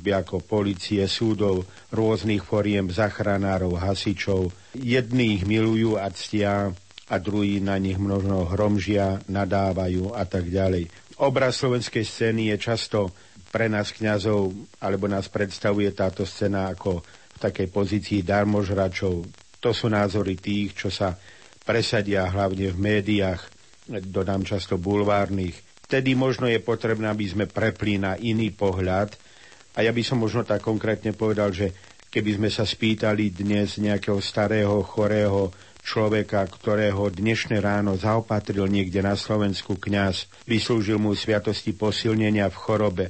služby ako policie, súdov, rôznych foriem zachránárov, hasičov. Jední ich milujú a ctia a druhí na nich množno hromžia, nadávajú a tak ďalej. Obraz slovenskej scény je často pre nás kňazov, alebo nás predstavuje táto scéna ako v takej pozícii darmožračov. To sú názory tých, čo sa presadia hlavne v médiách, dodám často bulvárnych, vtedy možno je potrebné, aby sme prepli na iný pohľad. A ja by som možno tak konkrétne povedal, že keby sme sa spýtali dnes nejakého starého, chorého človeka, ktorého dnešné ráno zaopatril niekde na Slovensku kňaz, vyslúžil mu sviatosti posilnenia v chorobe.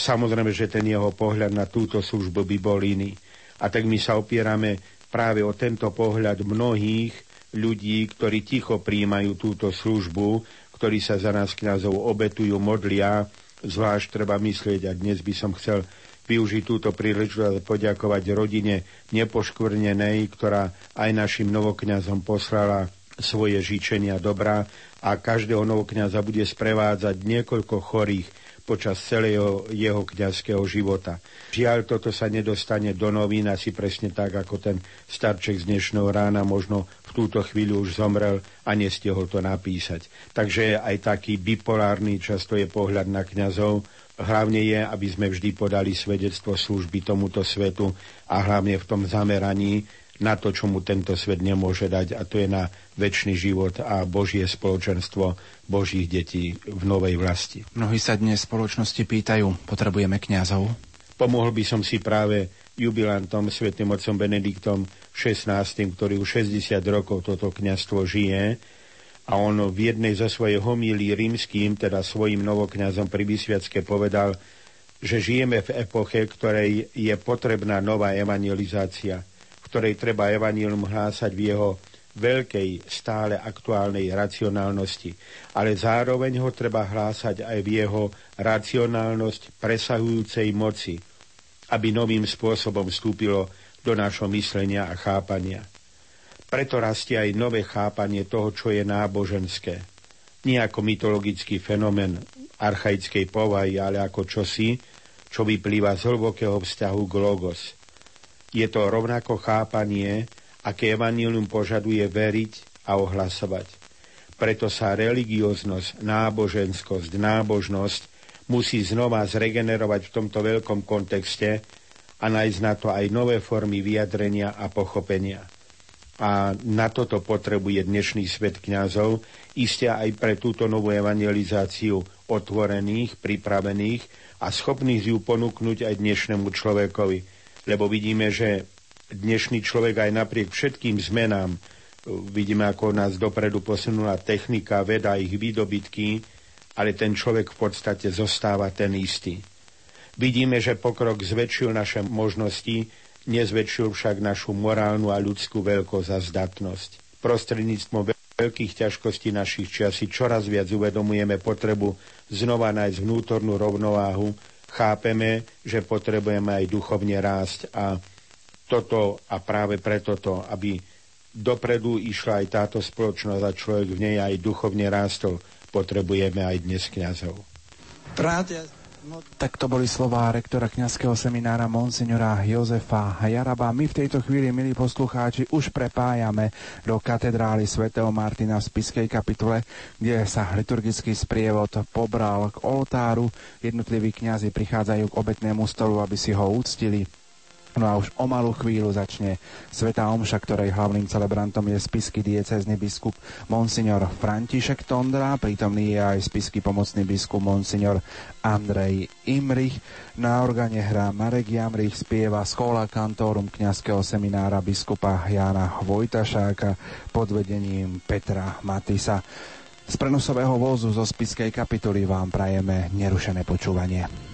Samozrejme, že ten jeho pohľad na túto službu by bol iný. A tak my sa opierame práve o tento pohľad mnohých ľudí, ktorí ticho príjmajú túto službu ktorí sa za nás kňazov obetujú, modlia. Zvlášť treba myslieť, a dnes by som chcel využiť túto príležitosť a poďakovať rodine nepoškvrnenej, ktorá aj našim novokňazom poslala svoje žičenia dobrá a každého novokňaza bude sprevádzať niekoľko chorých počas celého jeho kňazského života. Žiaľ, toto sa nedostane do novín asi presne tak, ako ten starček z dnešného rána možno túto chvíľu už zomrel a nestihol to napísať. Takže aj taký bipolárny často je pohľad na kňazov. Hlavne je, aby sme vždy podali svedectvo služby tomuto svetu a hlavne v tom zameraní na to, čo mu tento svet nemôže dať a to je na väčší život a Božie spoločenstvo Božích detí v novej vlasti. Mnohí sa dnes spoločnosti pýtajú, potrebujeme kňazov? Pomohol by som si práve jubilantom, svetým otcom Benediktom XVI, ktorý už 60 rokov toto kňazstvo žije a on v jednej zo svojej homílí rímským, teda svojim novokňazom pri Vysviacke povedal, že žijeme v epoche, ktorej je potrebná nová evangelizácia – ktorej treba evanílium hlásať v jeho veľkej, stále aktuálnej racionálnosti, ale zároveň ho treba hlásať aj v jeho racionálnosť presahujúcej moci, aby novým spôsobom vstúpilo do nášho myslenia a chápania. Preto rastie aj nové chápanie toho, čo je náboženské. Nie ako mytologický fenomén archaickej povahy, ale ako čosi, čo vyplýva z hlbokého vzťahu k logos – je to rovnako chápanie, aké evanílium požaduje veriť a ohlasovať. Preto sa religióznosť, náboženskosť, nábožnosť musí znova zregenerovať v tomto veľkom kontexte a nájsť na to aj nové formy vyjadrenia a pochopenia. A na toto potrebuje dnešný svet kňazov, iste aj pre túto novú evangelizáciu otvorených, pripravených a schopných ju ponúknuť aj dnešnému človekovi, lebo vidíme, že dnešný človek aj napriek všetkým zmenám, vidíme, ako nás dopredu posunula technika, veda, ich výdobytky, ale ten človek v podstate zostáva ten istý. Vidíme, že pokrok zväčšil naše možnosti, nezväčšil však našu morálnu a ľudskú veľkosť a zdatnosť. Prostredníctvom veľkých ťažkostí našich časí čoraz viac uvedomujeme potrebu znova nájsť vnútornú rovnováhu chápeme, že potrebujeme aj duchovne rásť a toto a práve preto to, aby dopredu išla aj táto spoločnosť a človek v nej aj duchovne rástol, potrebujeme aj dnes kňazov. Tak to boli slová rektora kňazského seminára Monsignora Jozefa Jaraba. My v tejto chvíli, milí poslucháči, už prepájame do katedrály svätého Martina v Spiskej kapitule, kde sa liturgický sprievod pobral k oltáru. Jednotliví kňazi prichádzajú k obetnému stolu, aby si ho úctili No a už o malú chvíľu začne Sveta Omša, ktorej hlavným celebrantom je spisky diecézny biskup Monsignor František Tondra, prítomný je aj spisky pomocný biskup Monsignor Andrej Imrich. Na organe hrá Marek Jamrich, spieva Schola Cantorum kňazského seminára biskupa Jana Vojtašáka pod vedením Petra Matisa. Z prenosového vozu zo spiskej kapituly vám prajeme nerušené počúvanie.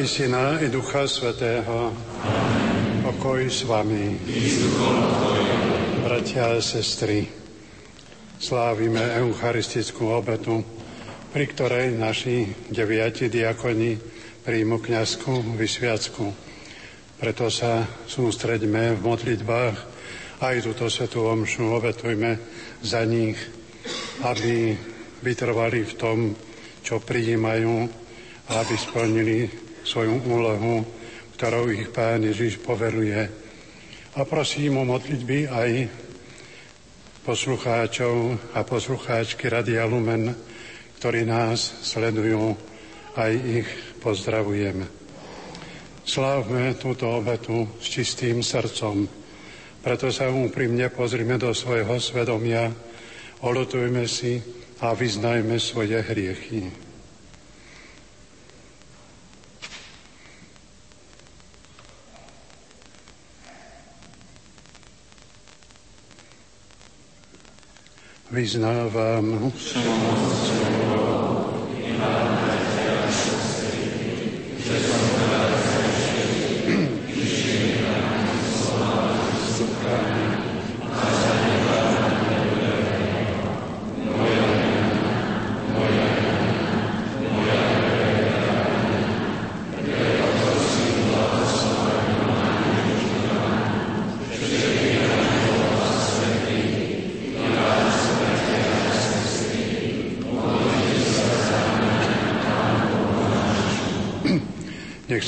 I Syna i Ducha Svetého. Pokoj s vami. Bratia a sestry, slávime eucharistickú obetu, pri ktorej naši deviati diakoni príjmu kniazku vysviacku. Preto sa sústreďme v modlitbách aj túto svetú omšu obetujme za nich, aby vytrvali v tom, čo prijímajú aby splnili svoju úlohu, ktorou ich Pán Ježiš poveruje. A prosím o modlitby aj poslucháčov a poslucháčky Radia Lumen, ktorí nás sledujú, aj ich pozdravujem. Slávme túto obetu s čistým srdcom, preto sa úprimne pozrime do svojho svedomia, olutujme si a vyznajme svoje hriechy. Vyznávam. Nech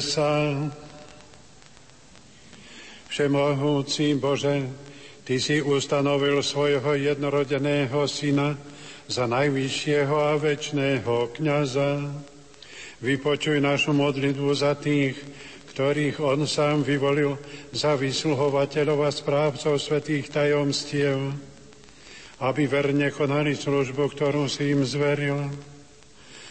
nebesa. Všemohúci Bože, Ty si ustanovil svojho jednorodeného syna za najvyššieho a väčšného kniaza. Vypočuj našu modlitbu za tých, ktorých on sám vyvolil za vysluhovateľov a správcov svetých tajomstiev, aby verne konali službu, ktorú si im zveril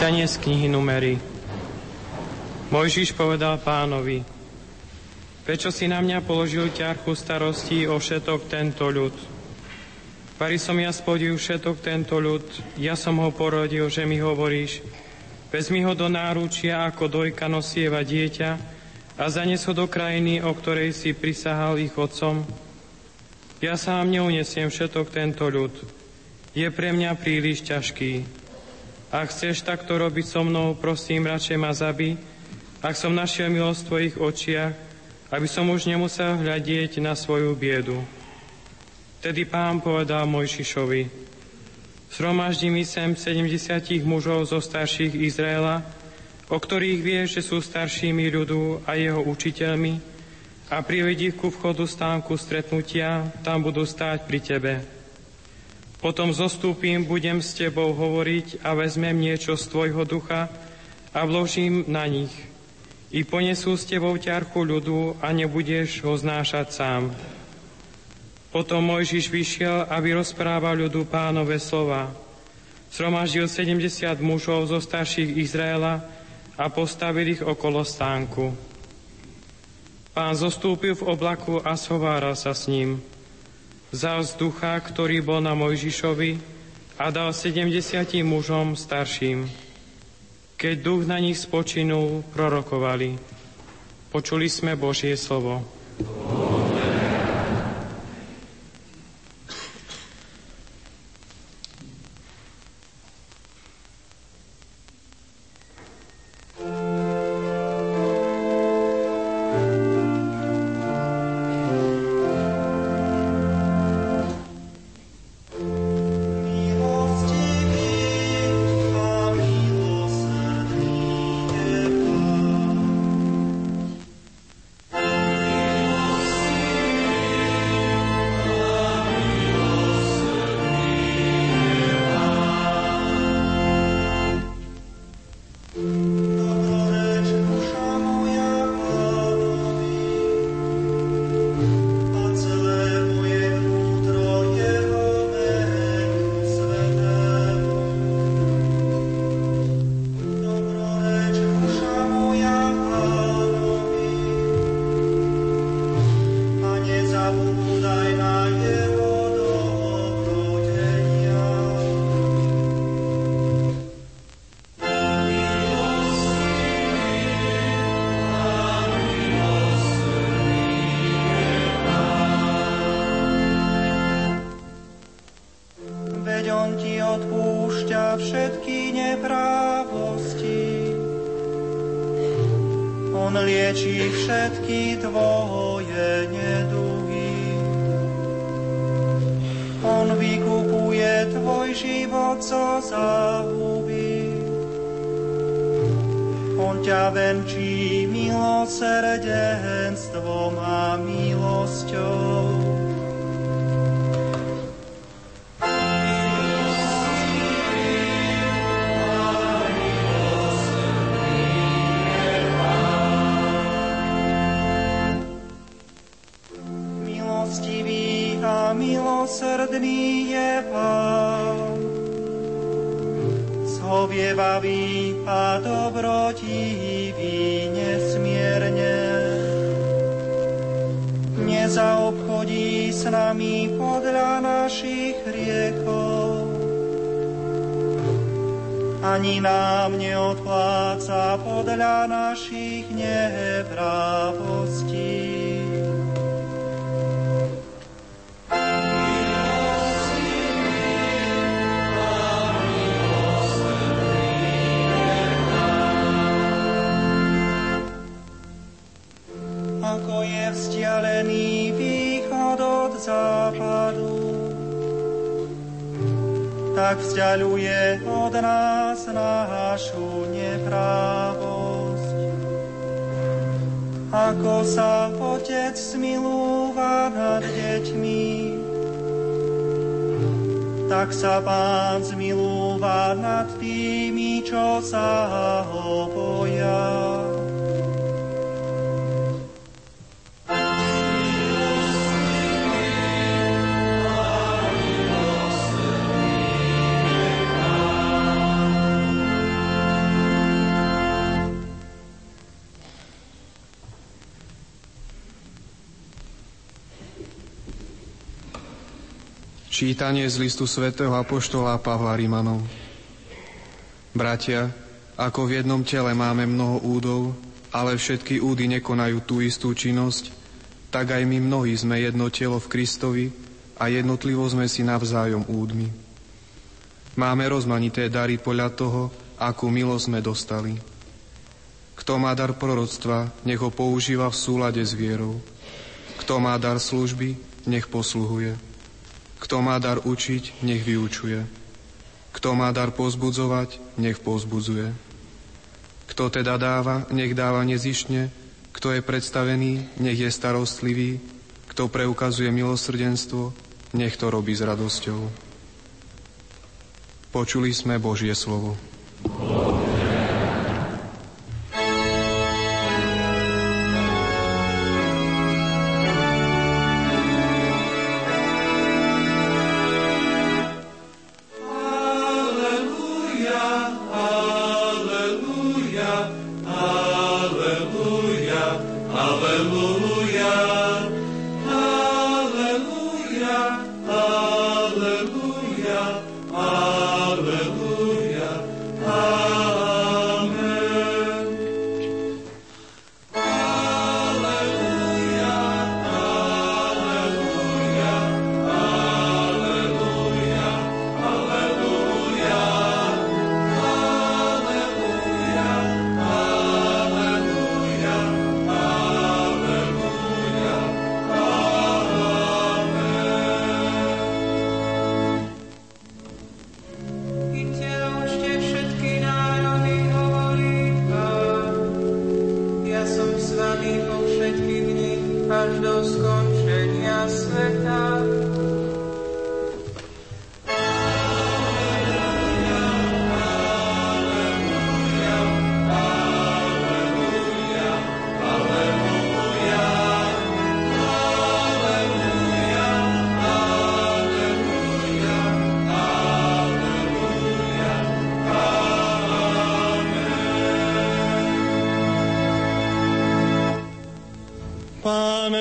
Čítanie z knihy Numery. Mojžiš povedal pánovi, prečo si na mňa položil ťarchu starostí o všetok tento ľud? Pari som ja spodil všetok tento ľud, ja som ho porodil, že mi hovoríš, vezmi ho do náručia, ako dojka nosieva dieťa a zanes ho do krajiny, o ktorej si prisahal ich otcom. Ja sám neunesiem všetok tento ľud, je pre mňa príliš ťažký. Ak chceš takto robiť so mnou, prosím, radšej ma zabí. Ak som našiel milosť v tvojich očiach, aby som už nemusel hľadieť na svoju biedu. Tedy pán povedal Mojžišovi, Sromaždi mi sem 70 mužov zo starších Izraela, o ktorých vieš, že sú staršími ľudu a jeho učiteľmi, a privedí ku vchodu stánku stretnutia, tam budú stáť pri tebe. Potom zostúpim, budem s tebou hovoriť a vezmem niečo z tvojho ducha a vložím na nich. I ponesú s tebou ťarchu ľudu a nebudeš ho znášať sám. Potom Mojžiš vyšiel, aby rozprával ľudu pánové slova. Sromaždil 70 mužov zo starších Izraela a postavil ich okolo stánku. Pán zostúpil v oblaku a schováral sa s ním vzal z ducha, ktorý bol na Mojžišovi a dal 70 mužom starším. Keď duch na nich spočinul, prorokovali. Počuli sme Božie slovo. Amen. On lieči všetky tvoje neduhy. On vykupuje tvoj život zo zahuby. On ťa venčí milosrdenstvom a milosťou. milosrdný je Pán. Schovievavý a dobrotivý nesmierne. Nezaobchodí s nami podľa našich riekov. Ani nám neodpláca podľa našich neprávostí. Vzdialený východ od západu, tak vzdialuje od nás našu neprávosť. Ako sa Otec smilúva nad deťmi, tak sa Pán zmilúva nad tými, čo sa ho boja. Čítanie z listu svätého Apoštola Pavla Rimanov. Bratia, ako v jednom tele máme mnoho údov, ale všetky údy nekonajú tú istú činnosť, tak aj my mnohí sme jedno telo v Kristovi a jednotlivo sme si navzájom údmi. Máme rozmanité dary podľa toho, akú milosť sme dostali. Kto má dar proroctva, nech ho používa v súlade s vierou. Kto má dar služby, nech posluhuje. Kto má dar učiť, nech vyučuje. Kto má dar pozbudzovať, nech pozbudzuje. Kto teda dáva, nech dáva nezišne. Kto je predstavený, nech je starostlivý. Kto preukazuje milosrdenstvo, nech to robí s radosťou. Počuli sme Božie slovo. Amen.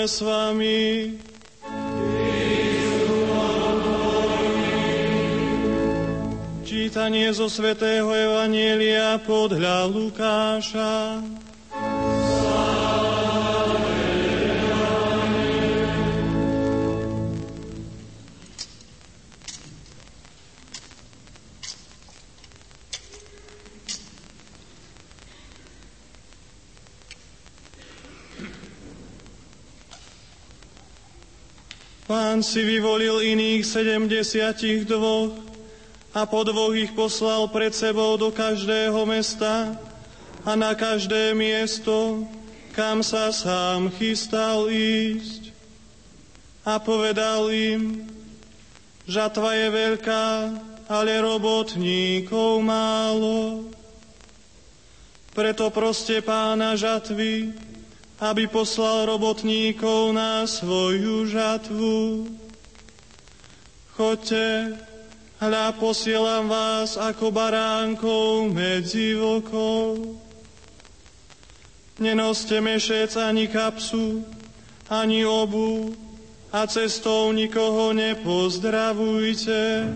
S vami. Čítanie zo svätého Evanielia podľa Lukáša. Sedemdesiatich dvoch a po dvoch ich poslal pred sebou do každého mesta a na každé miesto, kam sa sám chystal ísť. A povedal im, žatva je veľká, ale robotníkov málo. Preto proste pána žatvy, aby poslal robotníkov na svoju žatvu. Choďte, hľa posielam vás ako baránkov medzi vlkov. Nenoste mešec ani kapsu, ani obu a cestou nikoho nepozdravujte.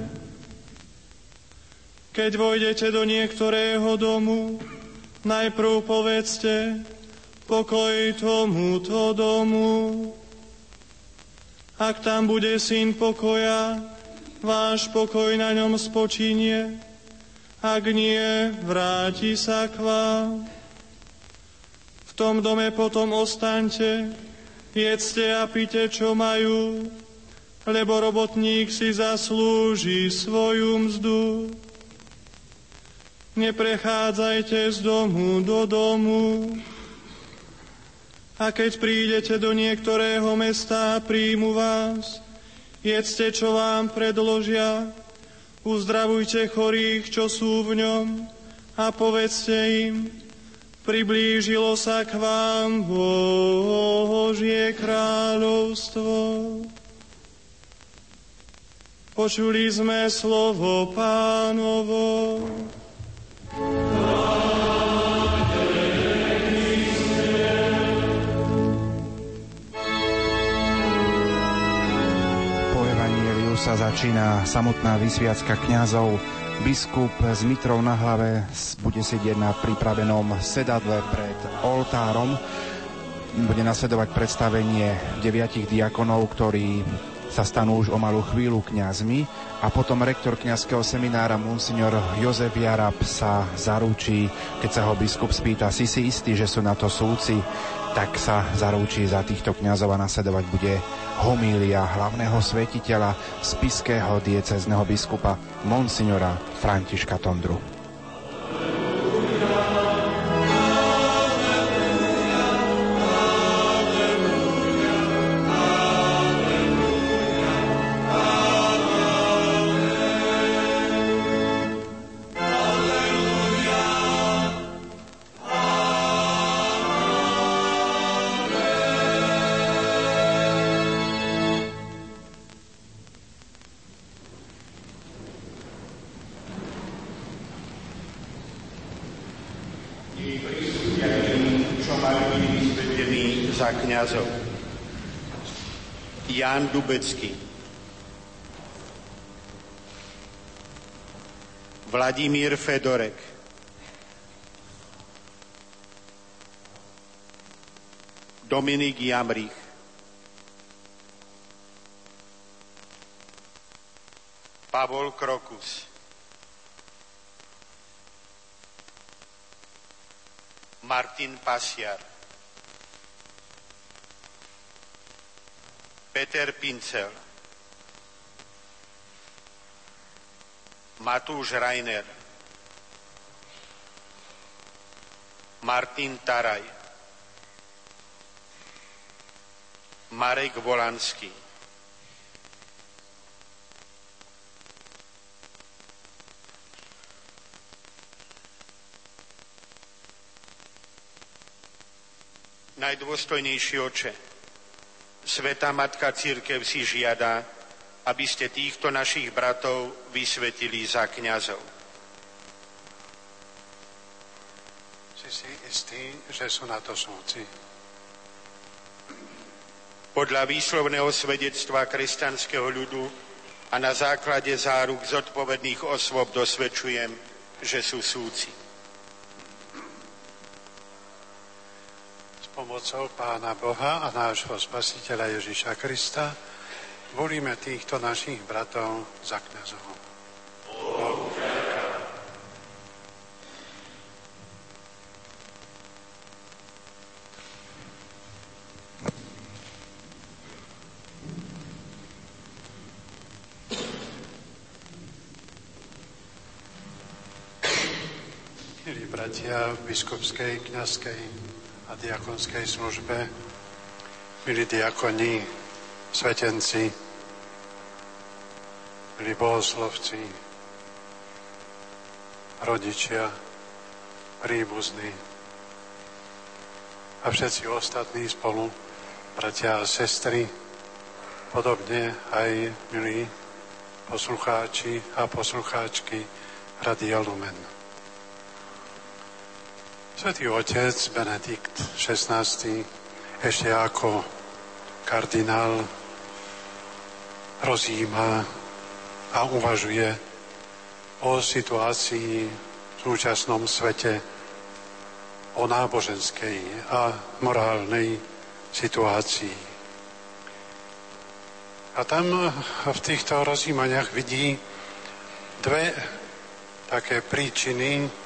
Keď vojdete do niektorého domu, najprv povedzte pokoj tomuto domu. Ak tam bude syn pokoja, váš pokoj na ňom spočinie, ak nie, vráti sa k vám. V tom dome potom ostaňte, jedzte a pite, čo majú, lebo robotník si zaslúži svoju mzdu. Neprechádzajte z domu do domu. A keď prídete do niektorého mesta príjmu vás, jedzte, čo vám predložia, uzdravujte chorých, čo sú v ňom a povedzte im, priblížilo sa k vám Božie kráľovstvo. Počuli sme slovo pánovo. Sa začína samotná vysviacka kňazov. Biskup s mitrou na hlave bude sedieť na pripravenom sedadle pred oltárom. Bude nasledovať predstavenie deviatich diakonov, ktorí sa stanú už o malú chvíľu kňazmi a potom rektor kňazského seminára Monsignor Jozef Jarab sa zaručí, keď sa ho biskup spýta, si si istý, že sú na to súci, tak sa zaručí za týchto kňazov a nasledovať bude homília hlavného svetiteľa spiského diecezneho biskupa Monsignora Františka Tondru. Jan Dubecký. Vladimír Fedorek. Dominik Jamrich. Pavol Krokus. Martin Pasiar. Peter Pincel, Matúš Reiner, Martin Taraj, Marek Volanský, najdôstojnejší oče, Sveta Matka Církev si žiada, aby ste týchto našich bratov vysvetili za kňazov. Si si istý, že sú na to súci? Podľa výslovného svedectva kresťanského ľudu a na základe záruk zodpovedných osôb dosvedčujem, že sú súci. Pomocou Pána Boha a nášho Spasiteľa Ježíša Krista volíme týchto našich bratov za kniazov. Biskupskej, kniazkej a diakonskej službe, milí diakoni, svetenci, milí bohoslovci, rodičia, príbuzní a všetci ostatní spolu, bratia a sestry, podobne aj milí poslucháči a poslucháčky Radia Lumen. Svetý otec Benedikt XVI ešte ako kardinál rozjíma a uvažuje o situácii v súčasnom svete, o náboženskej a morálnej situácii. A tam v týchto rozjímaniach vidí dve také príčiny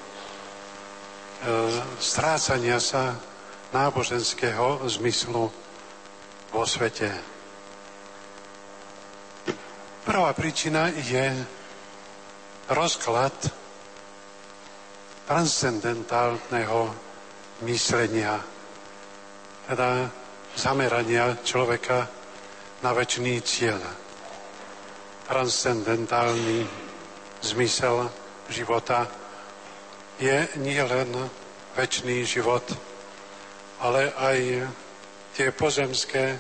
strácania sa náboženského zmyslu vo svete. Prvá príčina je rozklad transcendentálneho myslenia, teda zamerania človeka na väčší cieľ. Transcendentálny zmysel života je nie len väčší život, ale aj tie pozemské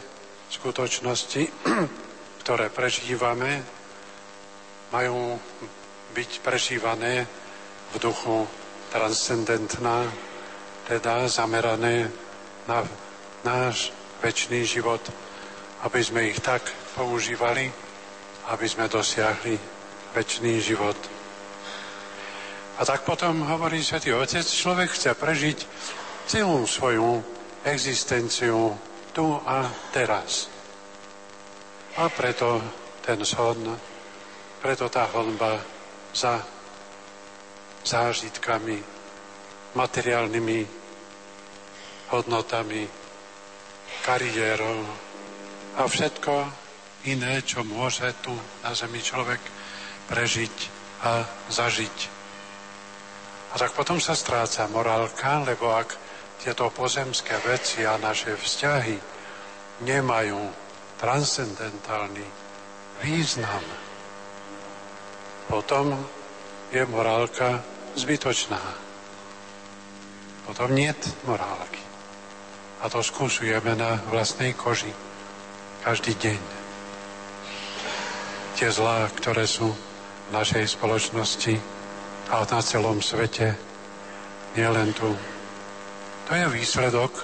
skutočnosti, ktoré prežívame, majú byť prežívané v duchu transcendentná, teda zamerané na náš väčší život, aby sme ich tak používali, aby sme dosiahli väčší život. A tak potom hovorí Svetý Otec, človek chce prežiť celú svoju existenciu tu a teraz. A preto ten son, preto tá honba za zážitkami, materiálnymi hodnotami, kariérou a všetko iné, čo môže tu na zemi človek prežiť a zažiť. A tak potom sa stráca morálka, lebo ak tieto pozemské veci a naše vzťahy nemajú transcendentálny význam, potom je morálka zbytočná. Potom nie morálky. A to skúsujeme na vlastnej koži každý deň. Tie zlá, ktoré sú v našej spoločnosti a na celom svete, nielen tu to je výsledok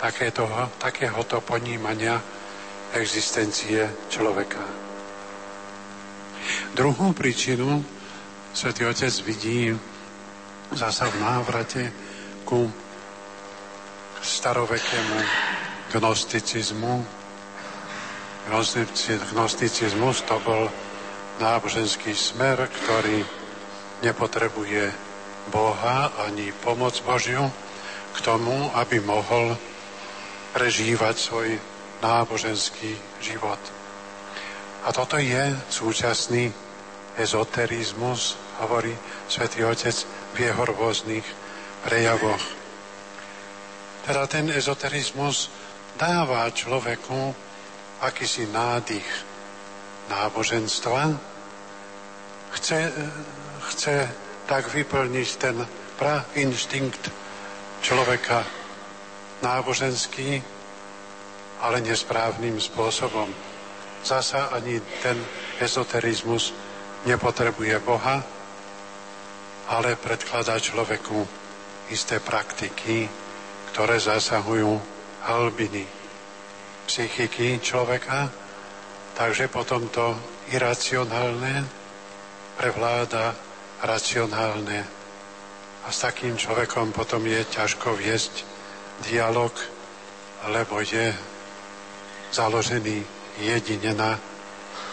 takéto, takéhoto ponímania existencie človeka. Druhú príčinu Svetý Otec vidí zasa v návrate ku starovekému gnosticizmu. Gnosticizmus to bol náboženský smer, ktorý nepotrebuje Boha ani pomoc Božiu, k tomu, aby mohol prežívať svoj náboženský život. A toto je súčasný ezoterizmus, hovorí svätý Otec v jeho rôznych prejavoch. Teda ten ezoterizmus dáva človeku akýsi nádych náboženstva, chce, chce tak vyplniť ten pra instinkt človeka náboženský, ale nesprávnym spôsobom. Zasa ani ten ezoterizmus nepotrebuje Boha, ale predkladá človeku isté praktiky, ktoré zasahujú halbiny psychiky človeka, takže potom to iracionálne prevláda racionálne a s takým človekom potom je ťažko viesť dialog, lebo je založený jedine na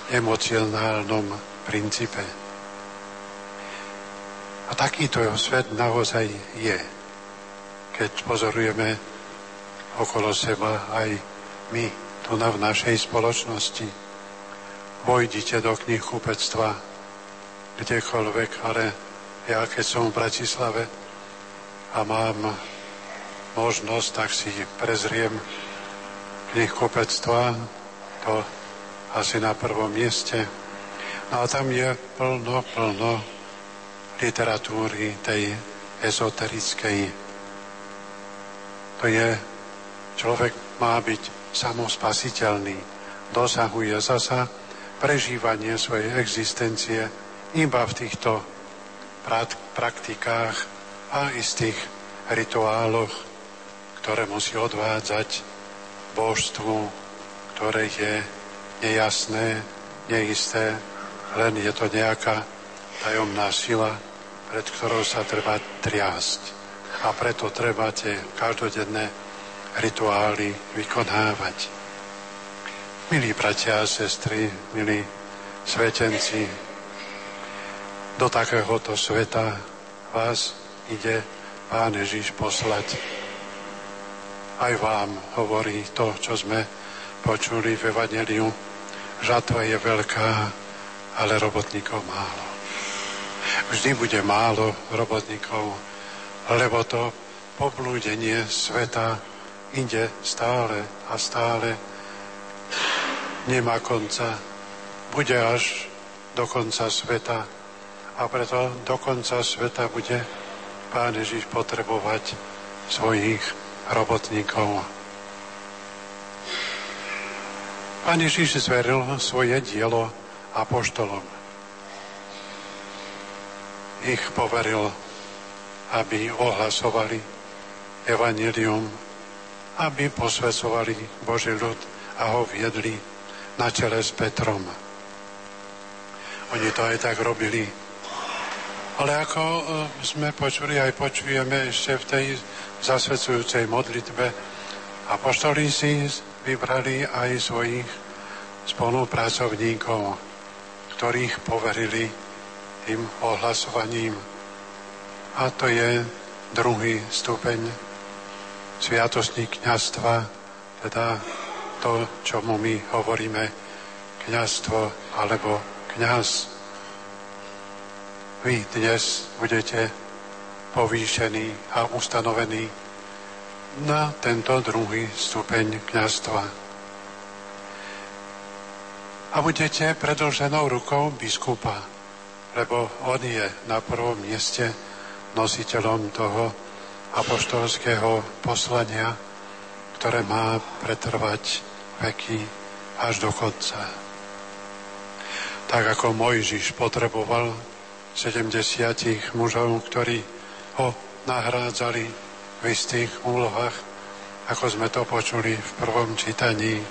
emocionálnom princípe. A takýto svet naozaj je, keď pozorujeme okolo seba aj my tu na v našej spoločnosti. Vojdite do knih kupectva kdekoľvek, ale ja keď som v Bratislave a mám možnosť, tak si prezriem knihkupectva, to asi na prvom mieste. No a tam je plno, plno literatúry tej ezoterickej. To je, človek má byť samospasiteľný. Dosahuje zasa prežívanie svojej existencie iba v týchto praktikách a istých rituáloch, ktoré musí odvádzať božstvu, ktoré je nejasné, neisté, len je to nejaká tajomná sila, pred ktorou sa treba triásť. A preto treba tie každodenné rituály vykonávať. Milí bratia a sestry, milí svetenci, do takéhoto sveta vás ide Pán Ježiš poslať. Aj vám hovorí to, čo sme počuli v Evangeliu. Žatva je veľká, ale robotníkov málo. Vždy bude málo robotníkov, lebo to poblúdenie sveta ide stále a stále. Nemá konca. Bude až do konca sveta. A preto do konca sveta bude Pán Ježiš potrebovať svojich robotníkov. Pán Ježiš zveril svoje dielo apoštolom. Ich poveril, aby ohlasovali evanilium aby posvedcovali Boží ľud a ho viedli na čele s Petrom. Oni to aj tak robili. Ale ako e, sme počuli, aj počujeme ešte v tej zasvedcujúcej modlitbe, apoštolí si vybrali aj svojich spolupracovníkov, ktorých poverili tým ohlasovaním. A to je druhý stupeň sviatostní kniazstva, teda to, čomu my hovoríme kniazstvo alebo kniaz. Vy dnes budete povýšení a ustanovení na tento druhý stupeň kniazstva. A budete predlženou rukou biskupa, lebo on je na prvom mieste nositeľom toho apoštolského poslania, ktoré má pretrvať veky až do konca. Tak ako Mojžiš potreboval 70 mužov, ktorí ho nahrádzali v istých úlohách, ako sme to počuli v prvom čítaní,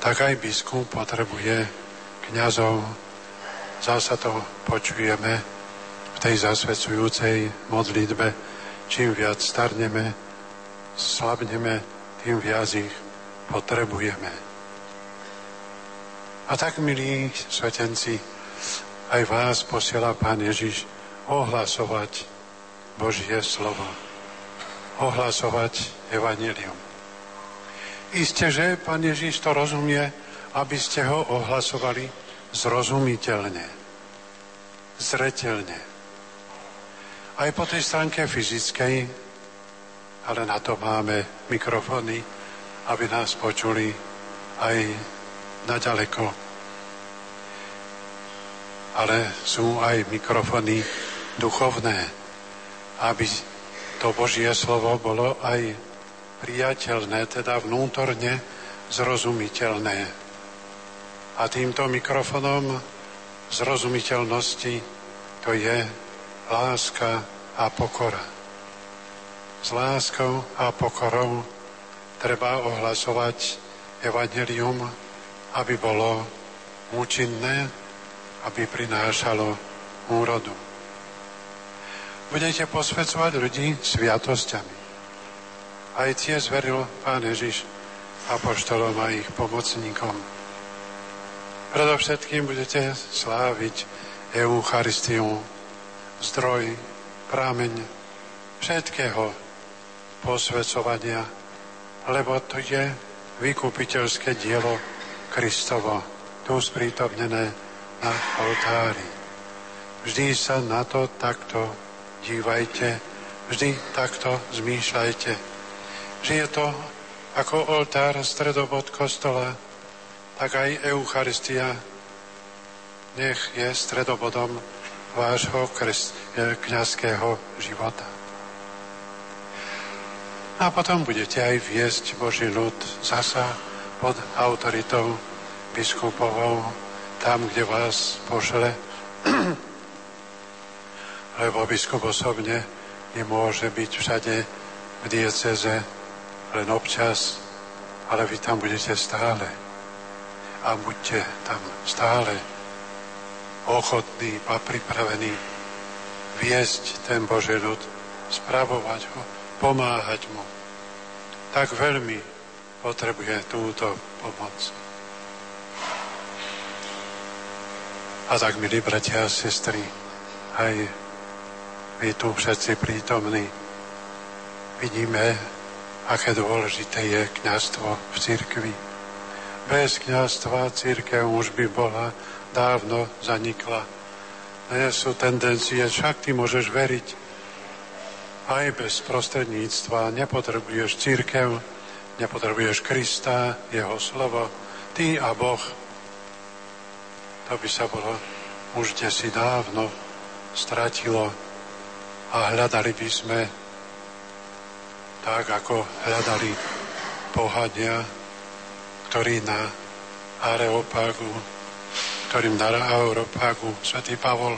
tak aj biskup potrebuje kňazov. Zasa to počujeme v tej zasvedcujúcej modlitbe čím viac starneme, slabneme, tým viac ich potrebujeme. A tak, milí svetenci, aj vás posiela Pán Ježiš ohlasovať Božie slovo. Ohlasovať Evangelium. Isté, že Pán Ježiš to rozumie, aby ste ho ohlasovali zrozumiteľne, zretelne aj po tej stránke fyzickej, ale na to máme mikrofóny, aby nás počuli aj naďaleko. Ale sú aj mikrofóny duchovné, aby to Božie slovo bolo aj priateľné, teda vnútorne zrozumiteľné. A týmto mikrofonom zrozumiteľnosti to je láska a pokora. S láskou a pokorou treba ohlasovať evanelium, aby bolo účinné, aby prinášalo úrodu. Budete posvedcovať ľudí sviatosťami. Aj tie zveril Pán Ježiš apoštolom a ich pomocníkom. Predovšetkým budete sláviť Eucharistiu, zdroj, prámeň všetkého posvedcovania, lebo to je vykupiteľské dielo Kristovo, tu sprítomnené na oltári. Vždy sa na to takto dívajte, vždy takto zmýšľajte, že je to ako oltár stredobod kostola, tak aj Eucharistia nech je stredobodom vášho kniazského života. A potom budete aj viesť Boží ľud zasa pod autoritou biskupovou tam, kde vás pošle. Lebo biskup osobne nemôže byť všade v dieceze len občas, ale vy tam budete stále. A buďte tam stále. ochotný a pripravený viesť ten Boží ľud, spravovať ho, pomáhať mu. Tak veľmi potrebuje túto pomoc. A tak, milí bratia a sestry, aj vy tu všetci prítomní, vidíme, aké dôležité je kniazstvo v cirkvi. Bez kniazstva církev už by bola dávno zanikla. Nie sú tendencie, však ty môžeš veriť aj bez prostredníctva. Nepotrebuješ církev, nepotrebuješ Krista, Jeho slovo, ty a Boh to by sa bolo už si dávno stratilo a hľadali by sme tak, ako hľadali pohania, ktorí na Areopagu, ktorým na Areopagu svätý Pavol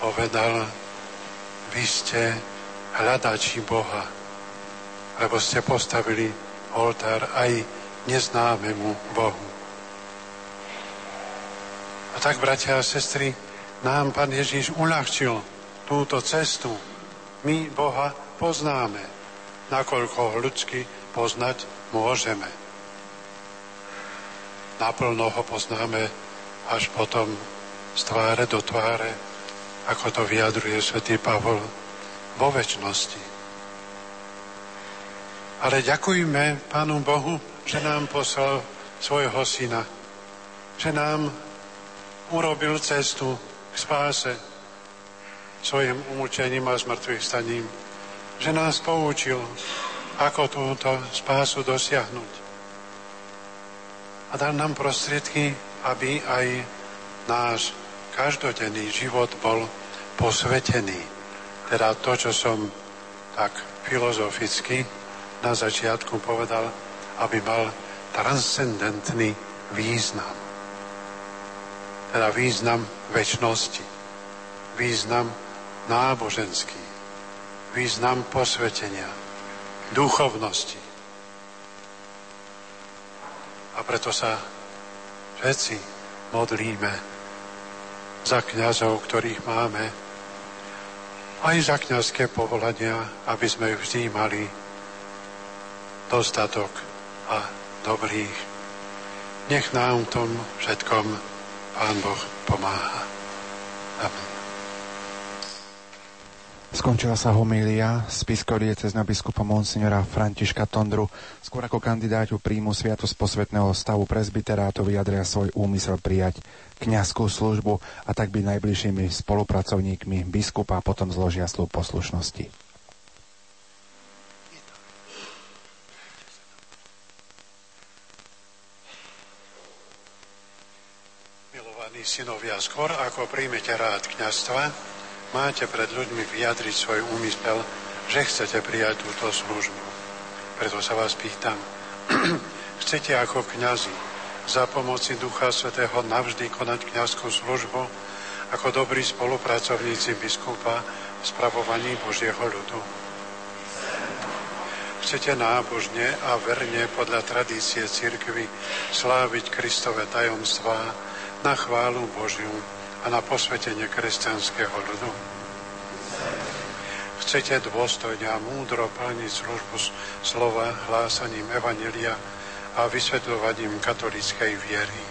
povedal, vy ste hľadači Boha, lebo ste postavili oltár aj neznámemu Bohu. A tak, bratia a sestry, nám Pán Ježíš uľahčil túto cestu. My Boha poznáme, nakoľko ho ľudsky poznať môžeme. Naplno ho poznáme až potom z tváre do tváre, ako to vyjadruje svätý Pavol vo väčšnosti. Ale ďakujme Pánu Bohu, že nám poslal svojho syna, že nám urobil cestu k spáse svojim umúčením a zmrtvých staním, že nás poučil, ako túto spásu dosiahnuť. A dal nám prostriedky, aby aj náš každodenný život bol posvetený. Teda to, čo som tak filozoficky na začiatku povedal, aby mal transcendentný význam teda význam väčšnosti, význam náboženský, význam posvetenia, duchovnosti. A preto sa všetci modlíme za kňazov, ktorých máme, aj za kňazské povolania, aby sme vždy mali dostatok a dobrých. Nech nám tom všetkom Pán Boh pomáha. Amen. Skončila sa homília cez na biskupa monsignora Františka Tondru. Skôr ako kandidáťu príjmu sviatosť posvetného stavu presbyterátu vyjadria svoj úmysel prijať kňazskú službu a tak byť najbližšími spolupracovníkmi biskupa potom zložia slúb poslušnosti. milí synovia, skôr ako príjmete rád kniazstva, máte pred ľuďmi vyjadriť svoj úmysel, že chcete prijať túto službu. Preto sa vás pýtam, chcete ako kňazi za pomoci Ducha Svetého navždy konať kňazskú službu ako dobrí spolupracovníci biskupa v spravovaní Božieho ľudu? Chcete nábožne a verne podľa tradície cirkvy sláviť Kristové tajomstvá na chválu Božiu a na posvetenie kresťanského ľudu. Chcete dôstojne a múdro plniť službu slova hlásaním Evanelia a vysvetľovaním katolíckej viery.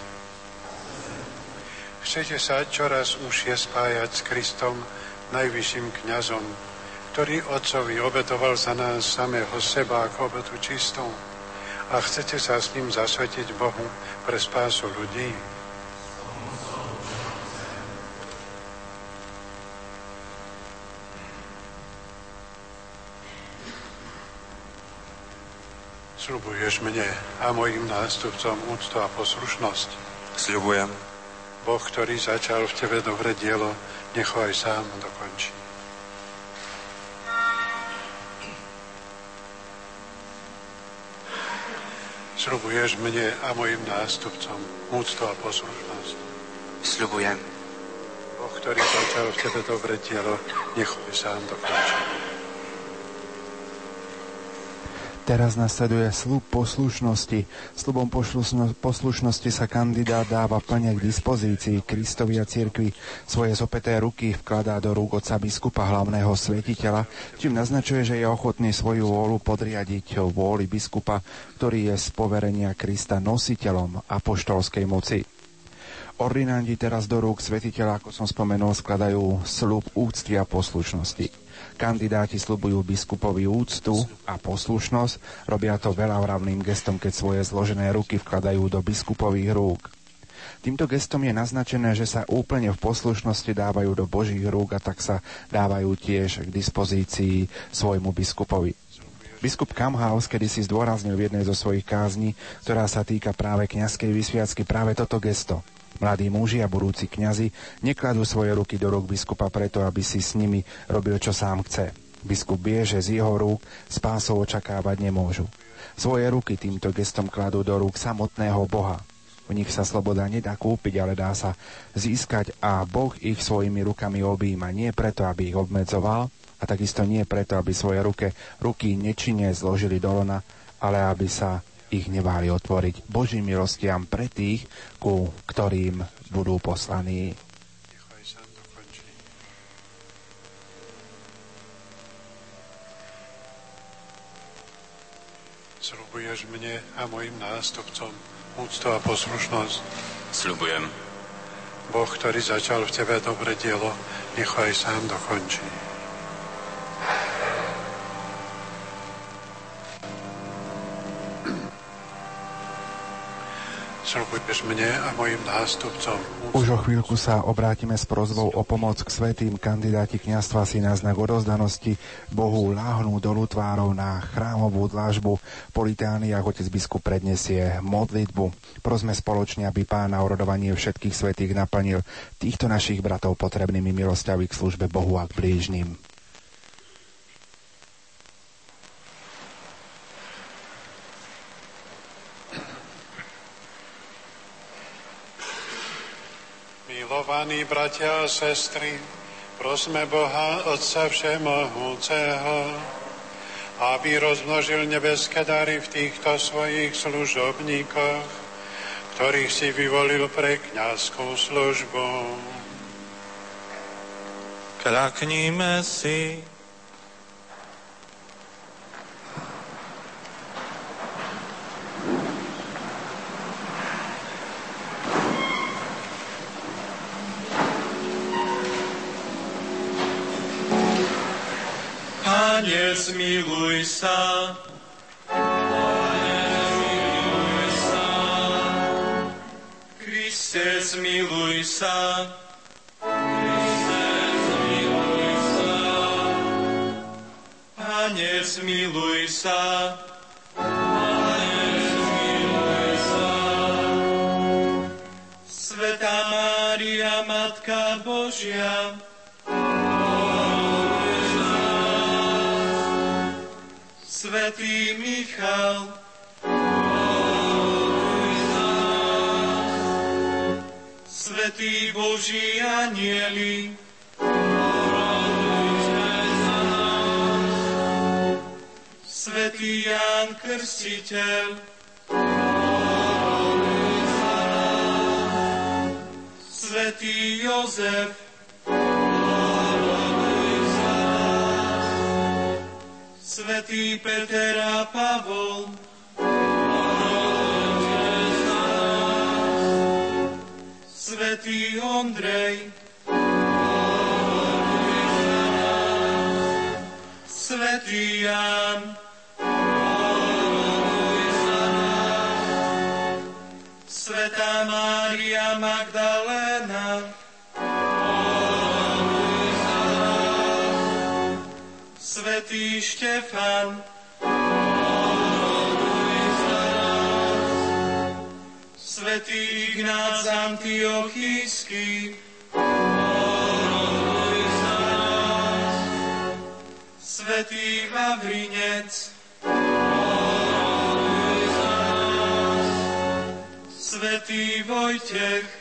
Chcete sa čoraz užšie spájať s Kristom, najvyšším kňazom, ktorý Otcovi obetoval za nás samého seba ako obetu čistú a chcete sa s ním zasvetiť Bohu pre spásu ľudí. Sľubuješ mne a mojim nástupcom úctu a poslušnosť? Sľubujem. Boh, ktorý začal v tebe dobre dielo, nech ho aj sám dokončí. Sľubuješ mne a mojim nástupcom úctu a poslušnosť? Sľubujem. Boh, ktorý začal v tebe dobre dielo, nech ho aj sám dokončí. Teraz nasleduje slub poslušnosti. Slubom poslušnosti sa kandidát dáva plne k dispozícii Kristovi a cirkvi. Svoje zopeté ruky vkladá do rúk otca biskupa hlavného svetiteľa, čím naznačuje, že je ochotný svoju vôľu podriadiť vôli biskupa, ktorý je z poverenia Krista nositeľom apoštolskej moci. Ordinanti teraz do rúk svetiteľa, ako som spomenul, skladajú slub úcty a poslušnosti. Kandidáti slubujú biskupovi úctu a poslušnosť, robia to veľa vravným gestom, keď svoje zložené ruky vkladajú do biskupových rúk. Týmto gestom je naznačené, že sa úplne v poslušnosti dávajú do Božích rúk a tak sa dávajú tiež k dispozícii svojmu biskupovi. Biskup Kamhaus kedy si zdôraznil v jednej zo svojich kázni, ktorá sa týka práve kňazskej vysviacky, práve toto gesto – Mladí muži a budúci kňazi nekladú svoje ruky do rúk biskupa preto, aby si s nimi robil, čo sám chce. Biskup vie, že z jeho rúk spásov očakávať nemôžu. Svoje ruky týmto gestom kladú do rúk samotného Boha. U nich sa sloboda nedá kúpiť, ale dá sa získať a Boh ich svojimi rukami objíma. Nie preto, aby ich obmedzoval a takisto nie preto, aby svoje ruke, ruky nečine zložili do lona, ale aby sa ich neváli otvoriť Božím milostiam pre tých, ku ktorým budú poslaní. Sľubuješ mne a mojim nástupcom úctu a poslušnosť. Sľubujem. Boh, ktorý začal v tebe dobre dielo, nechaj sám dokončí. Slúbuješ mne a mojim nástupcom. Už o chvíľku sa obrátime s prozbou o pomoc k svetým. Kandidáti kniastva si na znak odozdanosti Bohu láhnú dolu tvárov na chrámovú dlážbu. Po litániách otec biskup predniesie modlitbu. Prosme spoločne, aby pán na orodovanie všetkých svetých naplnil týchto našich bratov potrebnými milosťami k službe Bohu a k blížnym. Milovaní bratia a sestry, prosme Boha, Otca Všemohúceho, aby rozmnožil nebeské dary v týchto svojich služobníkoch, ktorých si vyvolil pre kniazskú službu. Kľakníme si. Pane, zmiluj sa. Pane, zmiluj sa. Kriste, zmiluj sa. Kriste, zmiluj sa. Pane, zmiluj sa. Pane, zmiluj sa. Sveta Mária, Matka Božia, svätý Michal, Svetý Boží anieli, Svetý Ján Krstiteľ, Svetý Jozef, Svetý Peter a Pavol, Svetý Ondrej, Svetý Ján, Svetá Mária Magdaléna, svätý Štefan, svätý Ignác Antiochísky, svätý Vavrinec, svätý Vojtech,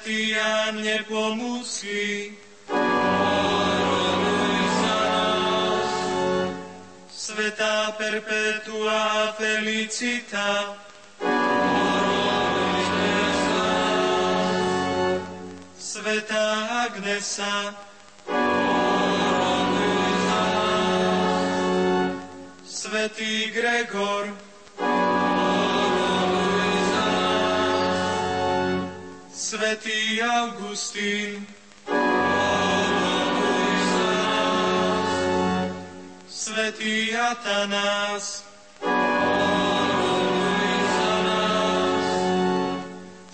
svätý Ján Nepomucký, oroduj. Svetá Perpetua Felicita, oroduj za nás. Svetá Agnesa. Svetý Gregor, Svetý Augustín, Svetý Atanás,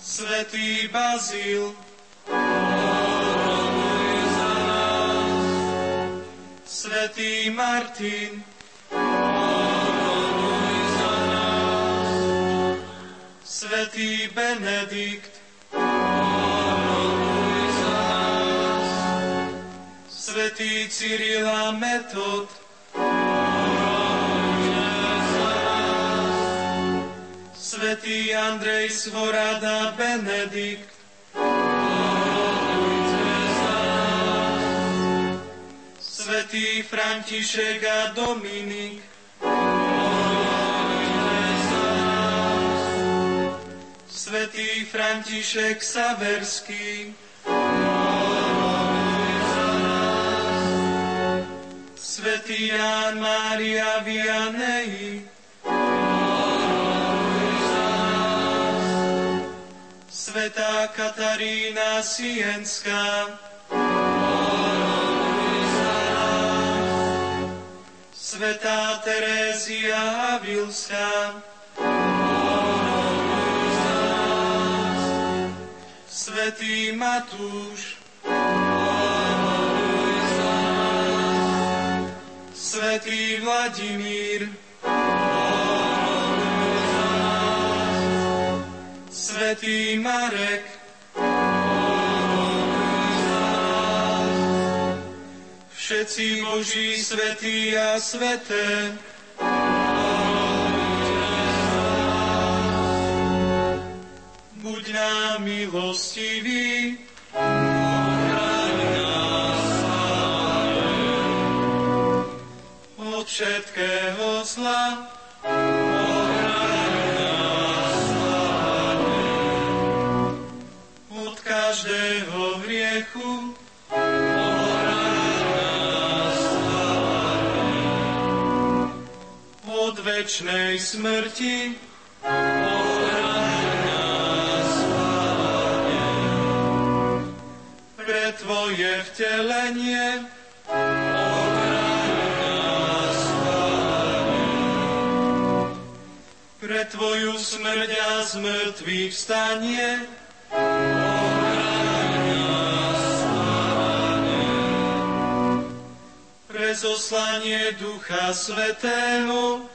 Svetý Bazil, Svetý Martin, Svetý Benedikt, Svetý Cyril a Metod, Svetý Andrej Svorada Benedikt, Svetý František a Dominik, Svetý František Saverský, Svetý Ján Mária Vianney, Svetá Katarína Sienská, Svetá Terézia Avilská, Svetý Matúš, Svetý Vladimír, Svetý Marek, všetci Boží svetí a sveté, buď nám milostivý, od všetkého zla, od každého hriechu, od večnej smrti, Tvoje vtelenie, Tvoju smrť a zmrtvých vstanie, pre zoslanie Ducha Svetého,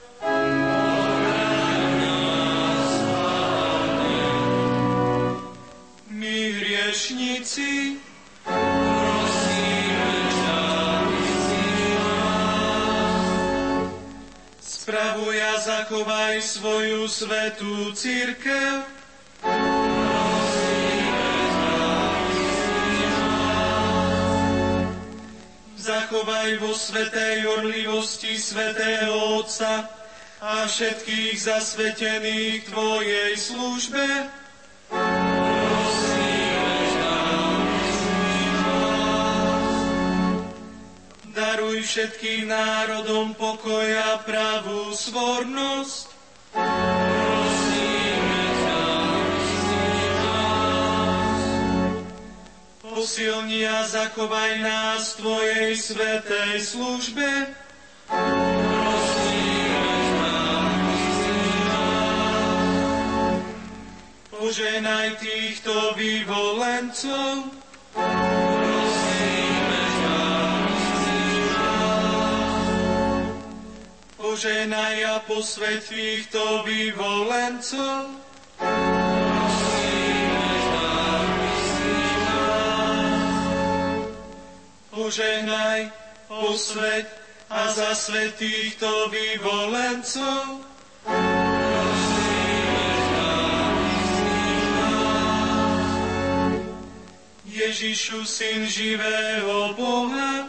my hriešnici, Spravuj a zachovaj svoju svetú církev. Zachovaj vo svetej orlivosti svetého Otca a všetkých zasvetených Tvojej službe. Daruj všetkým národom pokoja pravú svornosť. Posilni a zachovaj nás v Tvojej svetej službe. Poženaj týchto vyvolencov, poženaj a posvet týchto vyvolencov. Poženaj, posvet a zasvet týchto vyvolencov. Ježišu, Syn živého Boha,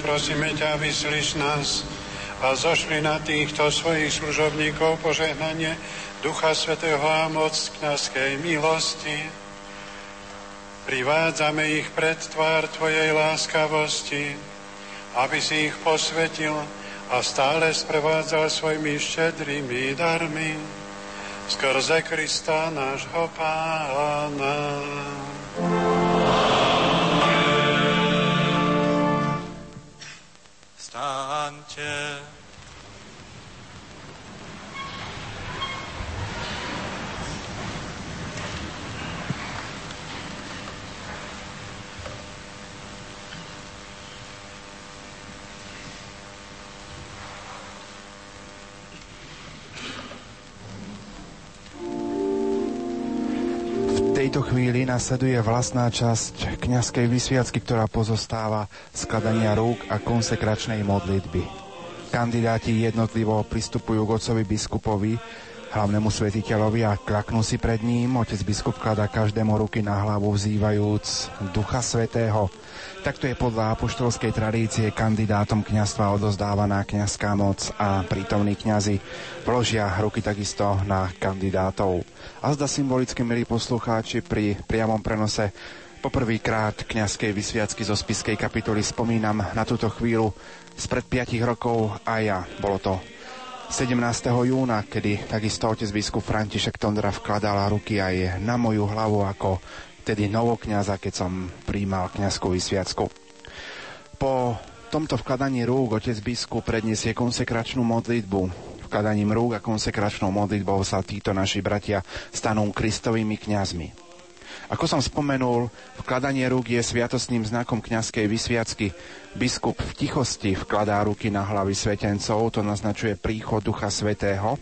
prosíme ťa, vyslíš nás a zošli na týchto svojich služobníkov požehnanie Ducha Svetého a moc kniazkej milosti. Privádzame ich pred tvár Tvojej láskavosti, aby si ich posvetil a stále sprevádzal svojimi štedrými darmi skrze Krista nášho Pána. instante. Tejto chvíli nasleduje vlastná časť kňazskej vysviacky, ktorá pozostáva skladania rúk a konsekračnej modlitby. Kandidáti jednotlivo pristupujú k otcovi biskupovi, hlavnému svetiteľovi a klaknú si pred ním. Otec biskup kladá každému ruky na hlavu vzývajúc Ducha Svetého. Takto je podľa apoštolskej tradície kandidátom kňastva odozdávaná kňazská moc a prítomní kňazi vložia ruky takisto na kandidátov. A zda symbolicky, milí poslucháči, pri priamom prenose poprvýkrát kňazskej vysviacky zo spiskej kapitoly spomínam na túto chvíľu spred 5 rokov a ja. Bolo to 17. júna, kedy takisto otec biskup František Tondra vkladala ruky aj na moju hlavu ako tedy novokňaza, keď som príjmal kňazskú vysviacku. Po tomto vkladaní rúk otec biskup predniesie konsekračnú modlitbu. Vkladaním rúk a konsekračnou modlitbou sa títo naši bratia stanú kristovými kňazmi. Ako som spomenul, vkladanie rúk je sviatostným znakom kňazskej vysviacky. Biskup v tichosti vkladá ruky na hlavy svetencov, to naznačuje príchod Ducha Svetého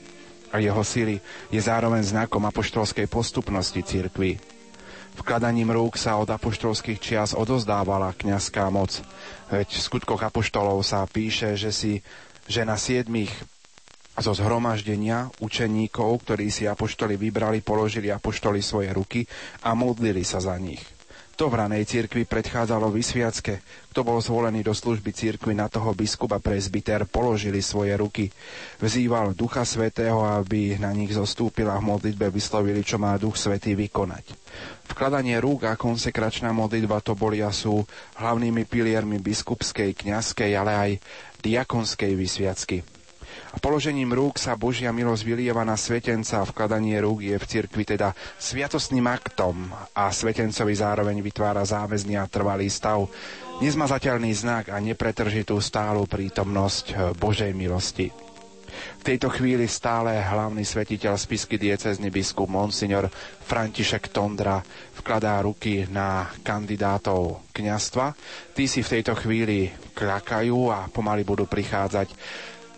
a jeho sily je zároveň znakom apoštolskej postupnosti cirkvi. Vkladaním rúk sa od apoštolských čias odozdávala kňazská moc. Veď v skutkoch apoštolov sa píše, že si že na siedmých zo zhromaždenia učeníkov, ktorí si apoštoli vybrali, položili apoštoli svoje ruky a modlili sa za nich. To v ranej cirkvi predchádzalo vysviacke. Kto bol zvolený do služby cirkvi, na toho biskupa presbyter položili svoje ruky. Vzýval Ducha Svetého, aby na nich zostúpil a v modlitbe vyslovili, čo má Duch Svetý vykonať. Vkladanie rúk a konsekračná modlitba to boli a sú hlavnými piliermi biskupskej, kňazskej, ale aj diakonskej vysviacky. A položením rúk sa Božia milosť vylieva na svetenca a vkladanie rúk je v cirkvi teda sviatostným aktom a svetencovi zároveň vytvára záväzný a trvalý stav, nezmazateľný znak a nepretržitú stálu prítomnosť Božej milosti. V tejto chvíli stále hlavný svetiteľ spisky diecezny biskup Monsignor František Tondra vkladá ruky na kandidátov kňastva. Tí si v tejto chvíli klakajú a pomaly budú prichádzať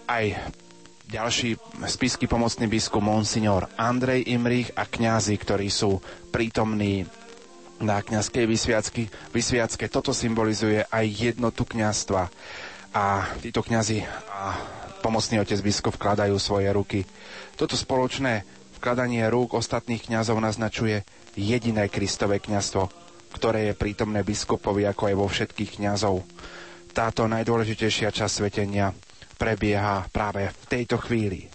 aj ďalší spisky pomocný biskup Monsignor Andrej Imrich a kňazi, ktorí sú prítomní na kňazskej vysviacky, vysviacke. Toto symbolizuje aj jednotu kňazstva. A títo kňazi a pomocný otec biskup vkladajú svoje ruky. Toto spoločné vkladanie rúk ostatných kňazov naznačuje jediné Kristové kňazstvo, ktoré je prítomné biskupovi ako aj vo všetkých kňazov. Táto najdôležitejšia časť svetenia prebieha práve v tejto chvíli.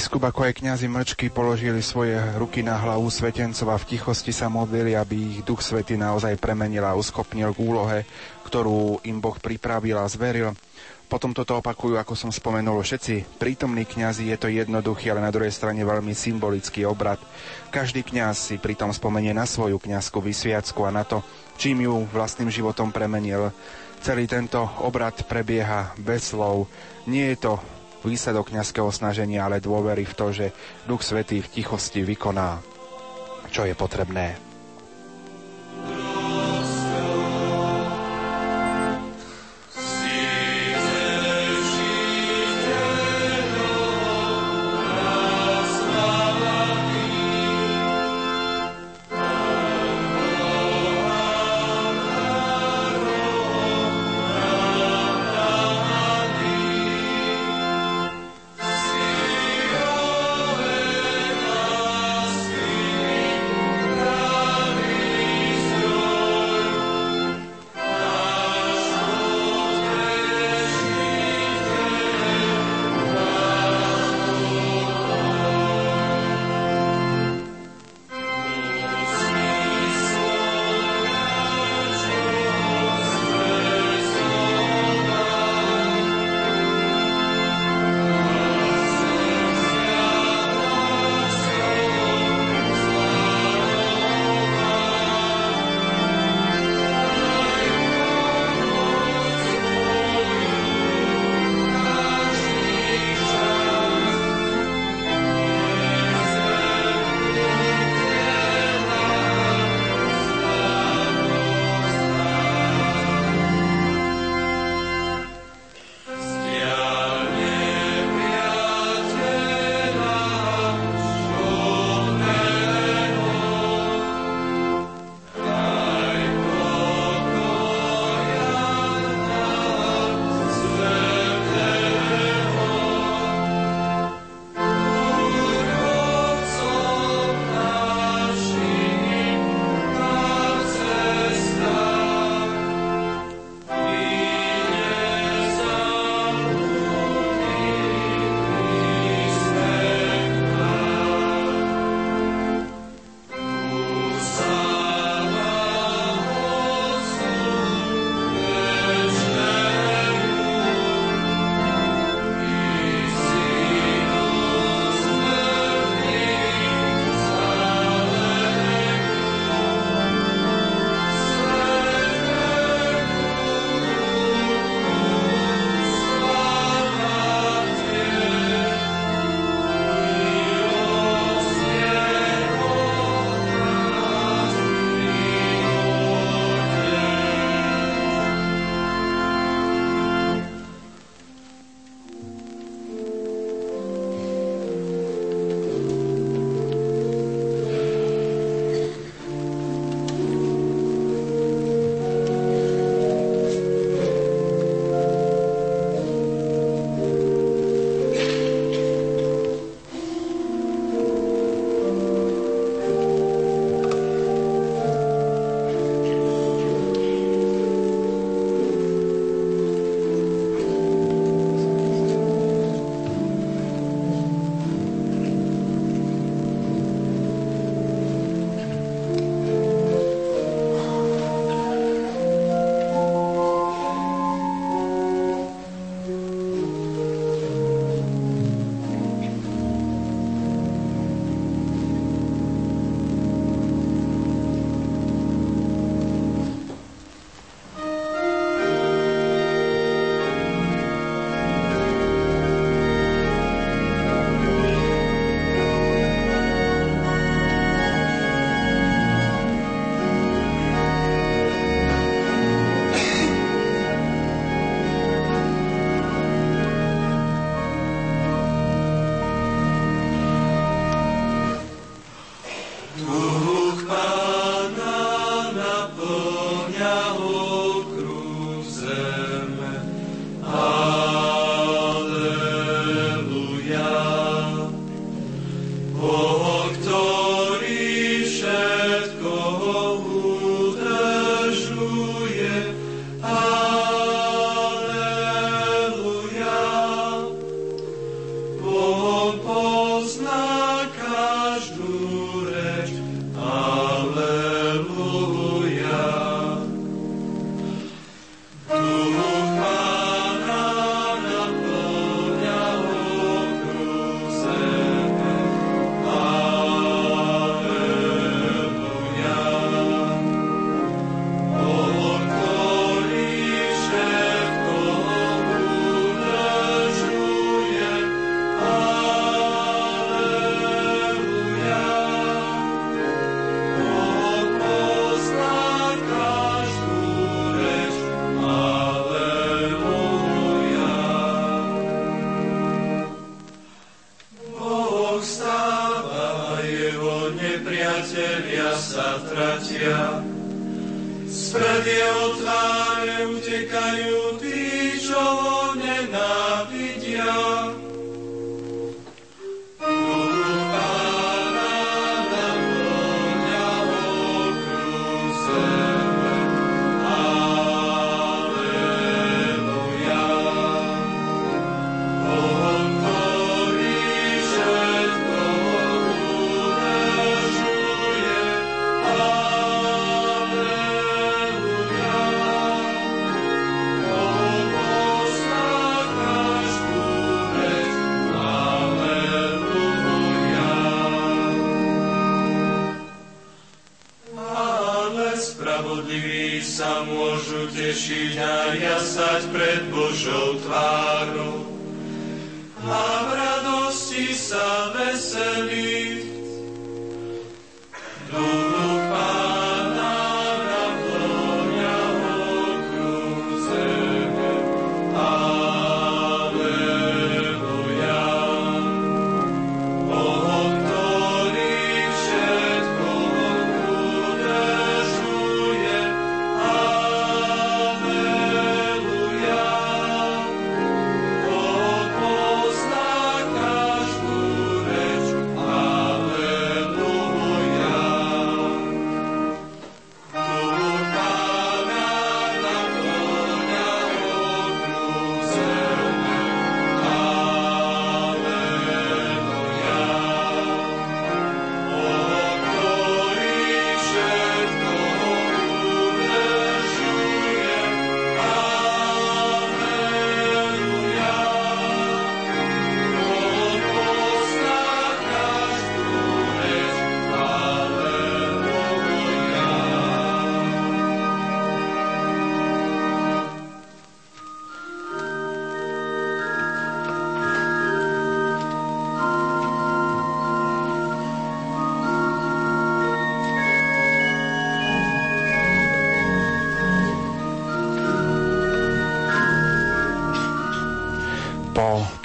Biskup ako aj kňazi mlčky položili svoje ruky na hlavu svetencov a v tichosti sa modlili, aby ich Duch Svety naozaj premenil a uschopnil k úlohe, ktorú im Boh pripravil a zveril. Potom toto opakujú, ako som spomenul, všetci prítomní kňazi, je to jednoduchý, ale na druhej strane veľmi symbolický obrad. Každý kňaz si pritom spomenie na svoju kňazskú vysviacku a na to, čím ju vlastným životom premenil. Celý tento obrad prebieha bez slov. Nie je to výsledok kňazského snaženia, ale dôvery v to, že Duch Svetý v tichosti vykoná, čo je potrebné.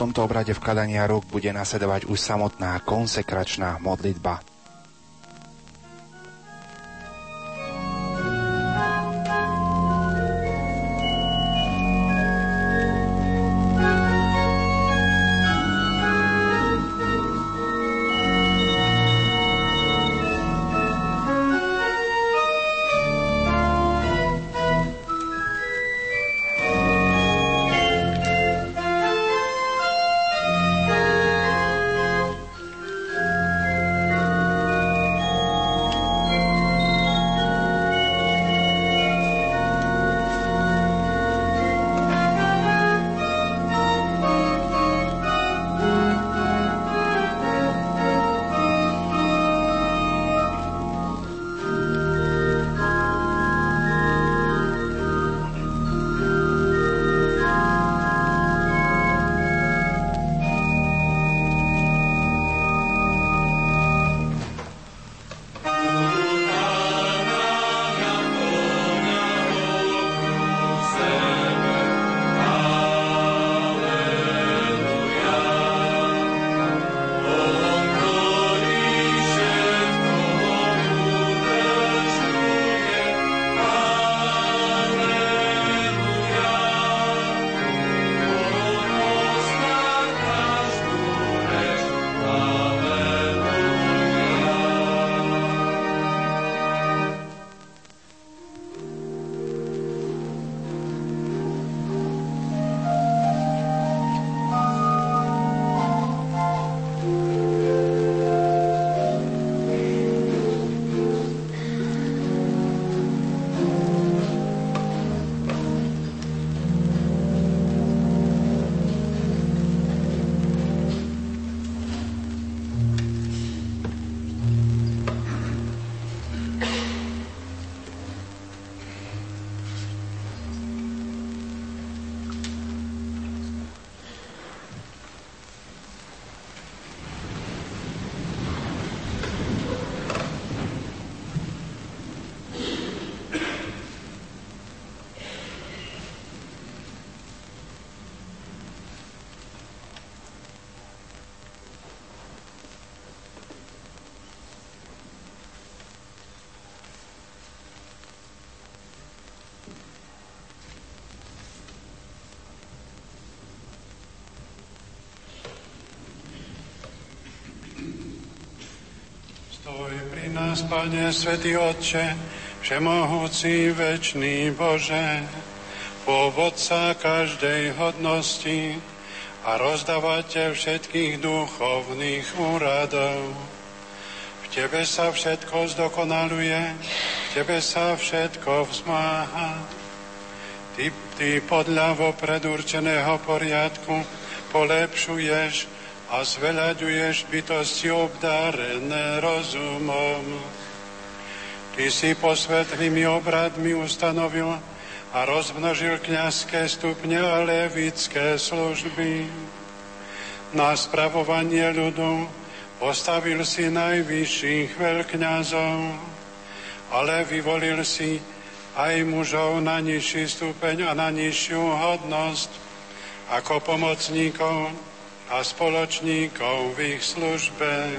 tomto obrade vkladania rúk bude nasledovať už samotná konsekračná modlitba. Pane, Svetý Otče, Všemohúci, Večný Bože, pôvodca každej hodnosti a rozdavateľ všetkých duchovných úradov. V Tebe sa všetko zdokonaluje, v Tebe sa všetko vzmáha. Ty, ty podľa vopred určeného poriadku polepšuješ a zveľaďuješ bytosti obdarené rozumom. Ty si posvetnými obradmi ustanovil a rozmnožil kniazské stupne a levické služby. Na spravovanie ľudu postavil si najvyšších veľkňazov, ale vyvolil si aj mužov na nižší stupeň a na nižšiu hodnosť ako pomocníkov a spoločníkov v ich službe.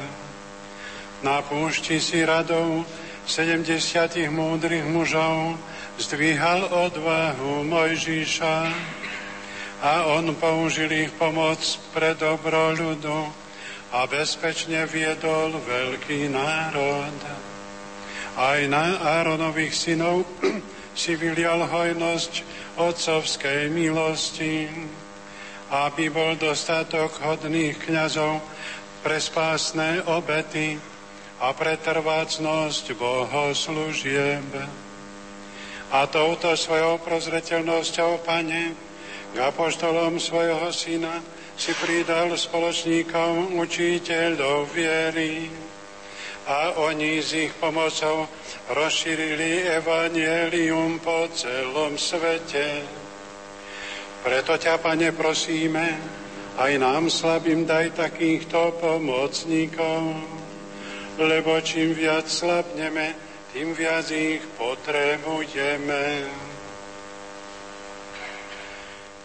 Na púšti si radou 70 múdrych mužov zdvíhal odvahu Mojžíša a on použil ich pomoc pre dobro ľudu a bezpečne viedol veľký národ. Aj na Áronových synov si vylial hojnosť otcovskej milosti aby bol dostatok hodných kňazov pre spásne obety a pre trvácnosť bohoslúžieb. A touto svojou prozreteľnosťou, Pane, k apoštolom svojho syna si pridal spoločníkom učiteľov viery a oni s ich pomocou rozšírili evanielium po celom svete. Preto ťa, Pane, prosíme, aj nám slabým daj takýchto pomocníkov, lebo čím viac slabneme, tým viac ich potrebujeme.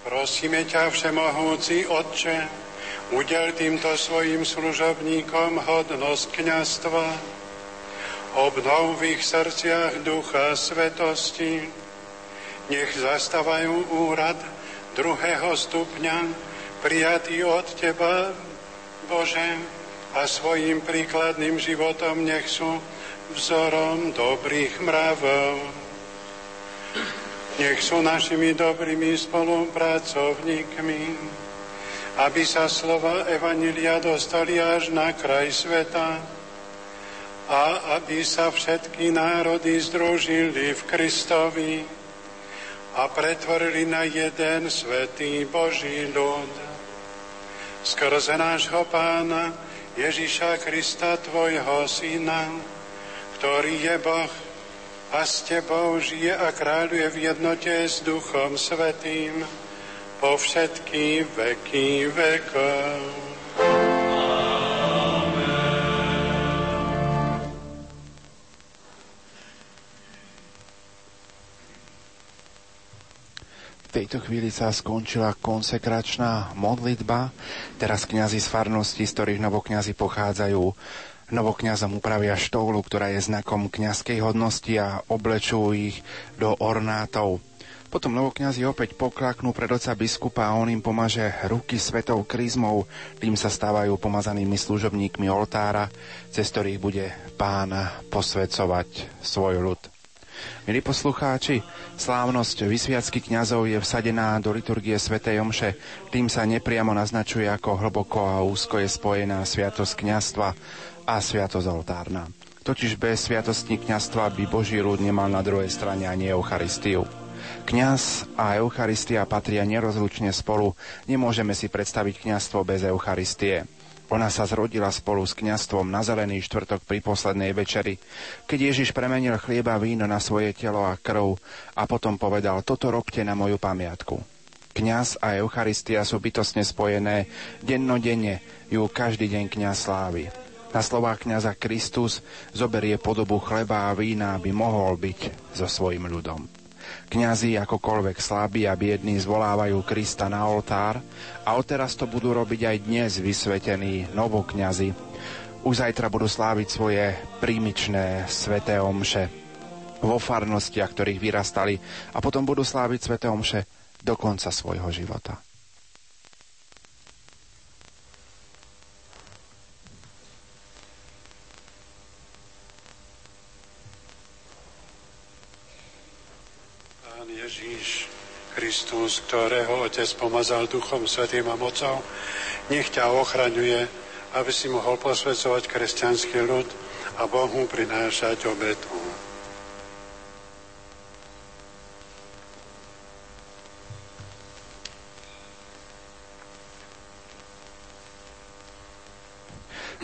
Prosíme ťa, Všemohúci Otče, udel týmto svojim služobníkom hodnosť kniastva, obnov v ich srdciach ducha svetosti, nech zastávajú úrad druhého stupňa, prijatý od Teba, Bože, a svojim príkladným životom nech sú vzorom dobrých mravov. Nech sú našimi dobrými spolupracovníkmi, aby sa slova Evanília dostali až na kraj sveta a aby sa všetky národy združili v Kristovi, a pretvorili na jeden svetý Boží ľud. Skrze nášho pána Ježiša Krista, Tvojho Syna, ktorý je Boh a s Tebou žije a kráľuje v jednote s Duchom Svetým po všetky veky vekov. Tejto chvíli sa skončila konsekračná modlitba. Teraz kňazi z farnosti, z ktorých novokňazi pochádzajú, novokňazom upravia štoulu, ktorá je znakom kňazskej hodnosti a oblečujú ich do ornátov. Potom novokňazi opäť poklaknú pred oca biskupa a on im pomaže ruky svetou krizmou, tým sa stávajú pomazanými služobníkmi oltára, cez ktorých bude pán posvedcovať svoj ľud. Milí poslucháči, slávnosť vysviacky kňazov je vsadená do liturgie svätej Omše. Tým sa nepriamo naznačuje, ako hlboko a úzko je spojená sviatosť kňazstva a sviatosť oltárna. Totiž bez sviatosti kňazstva by Boží ľud nemal na druhej strane ani Eucharistiu. Kňaz a Eucharistia patria nerozlučne spolu. Nemôžeme si predstaviť kňazstvo bez Eucharistie. Ona sa zrodila spolu s kňastvom na zelený štvrtok pri poslednej večeri, keď Ježiš premenil chlieba víno na svoje telo a krv a potom povedal, toto robte na moju pamiatku. Kňaz a Eucharistia sú bytostne spojené, dennodenne ju každý deň kňaz slávy. Na slovách kňaza Kristus zoberie podobu chleba a vína, aby mohol byť so svojim ľudom. Kňazi akokoľvek slabí a biední zvolávajú Krista na oltár a odteraz to budú robiť aj dnes vysvetení novokňazi. Už zajtra budú sláviť svoje prímičné sveté omše vo farnostiach, ktorých vyrastali a potom budú sláviť sveté omše do konca svojho života. Kristus, ktorého Otec pomazal Duchom Svetým a mocou, nech ťa ochraňuje, aby si mohol posvedcovať kresťanský ľud a Bohu prinášať obetu.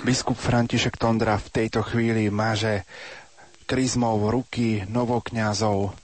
Biskup František Tondra v tejto chvíli máže kryzmov ruky novokňazov.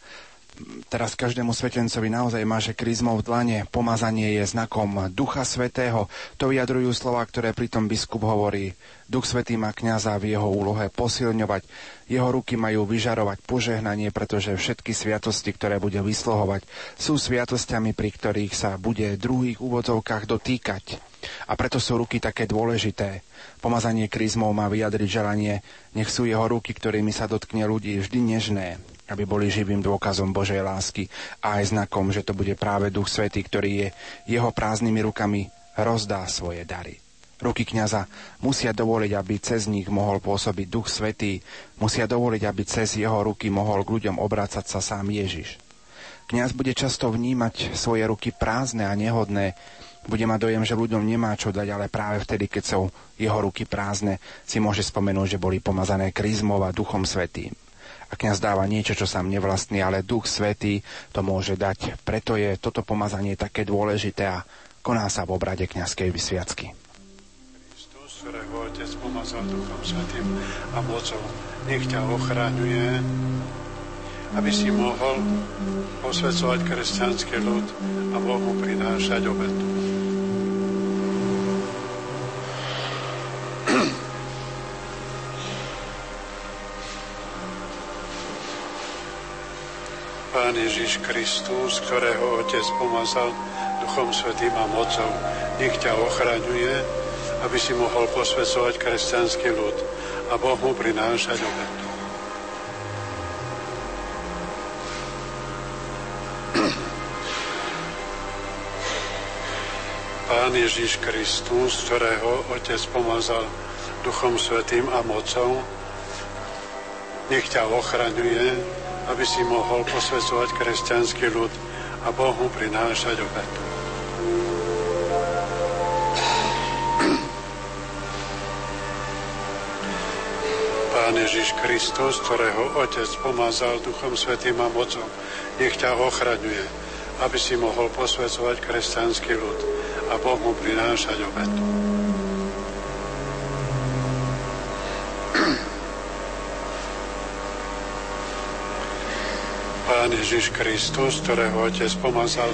Teraz každému svetencovi naozaj máže kryzmov v dlane. Pomazanie je znakom Ducha Svetého. To vyjadrujú slova, ktoré pritom biskup hovorí. Duch Svetý má kňaza v jeho úlohe posilňovať. Jeho ruky majú vyžarovať požehnanie, pretože všetky sviatosti, ktoré bude vyslohovať, sú sviatostiami, pri ktorých sa bude druhých úvodzovkách dotýkať. A preto sú ruky také dôležité. Pomazanie kryzmou má vyjadriť želanie, nech sú jeho ruky, ktorými sa dotkne ľudí, vždy nežné, aby boli živým dôkazom Božej lásky a aj znakom, že to bude práve Duch Svetý, ktorý je jeho prázdnymi rukami rozdá svoje dary. Ruky kňaza musia dovoliť, aby cez nich mohol pôsobiť Duch Svetý, musia dovoliť, aby cez jeho ruky mohol k ľuďom obracať sa sám Ježiš. Kňaz bude často vnímať svoje ruky prázdne a nehodné, bude mať dojem, že ľuďom nemá čo dať, ale práve vtedy, keď sú jeho ruky prázdne, si môže spomenúť, že boli pomazané kryzmov a Duchom Svetým. A kniaz dáva niečo, čo sám nevlastný, ale Duch Svetý to môže dať. Preto je toto pomazanie také dôležité a koná sa v obrade kniazkej vysviacky. Kristus, ktorého Otec pomazal Duchom Svetým a mocou, nech ťa ochraňuje, aby si mohol posvedcovať kresťanský ľud a Bohu prinášať obetu. Pán Ježiš Kristus, ktorého Otec pomazal Duchom Svetým a mocou, nech ťa ochraňuje, aby si mohol posvedcovať kresťanský ľud a Boh mu prinášať obetu. Pán Ježiš Kristus, ktorého Otec pomazal Duchom Svetým a mocou, nech ťa ochraňuje, aby si mohol posvedcovať kresťanský ľud a Bohu prinášať obetu. Pán Ježiš Kristus, ktorého Otec pomazal Duchom Svetým a mocom, nech ťa ochraňuje, aby si mohol posvedcovať kresťanský ľud a Bohu prinášať obetu. Pán Ježiš Kristus, ktorého Otec pomazal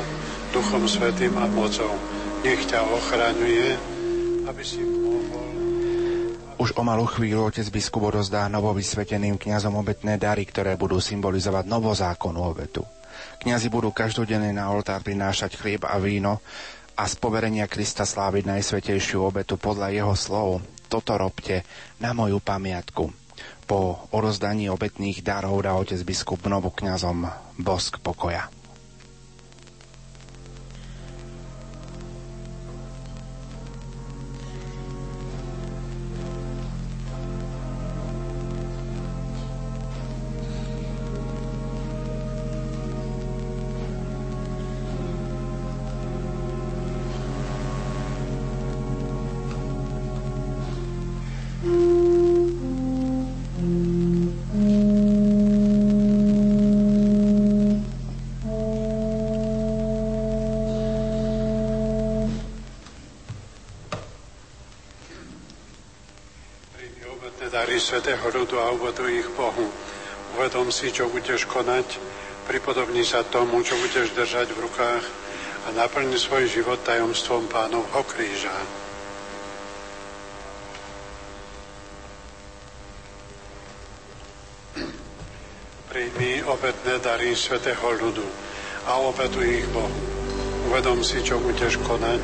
Duchom Svetým a mocou, nech ťa ochraňuje, aby si mohol... Už o malú chvíľu otec biskup rozdá novovysveteným kňazom obetné dary, ktoré budú symbolizovať novozákonnú obetu. Kňazi budú každodenne na oltár prinášať chlieb a víno a z poverenia Krista sláviť najsvetejšiu obetu podľa jeho slov. Toto robte na moju pamiatku. Po orozdaní obetných darov dá otec biskup novokňazom bosk pokoja. Svetého ľudu a uvedu ich Bohu. Uvedom si, čo budeš konať, pripodobni sa tomu, čo budeš držať v rukách a naplni svoj život tajomstvom pánovho kríža. Príjmi obetné dary svetého ľudu a obetuj ich Bohu. Uvedom si, čo budeš konať,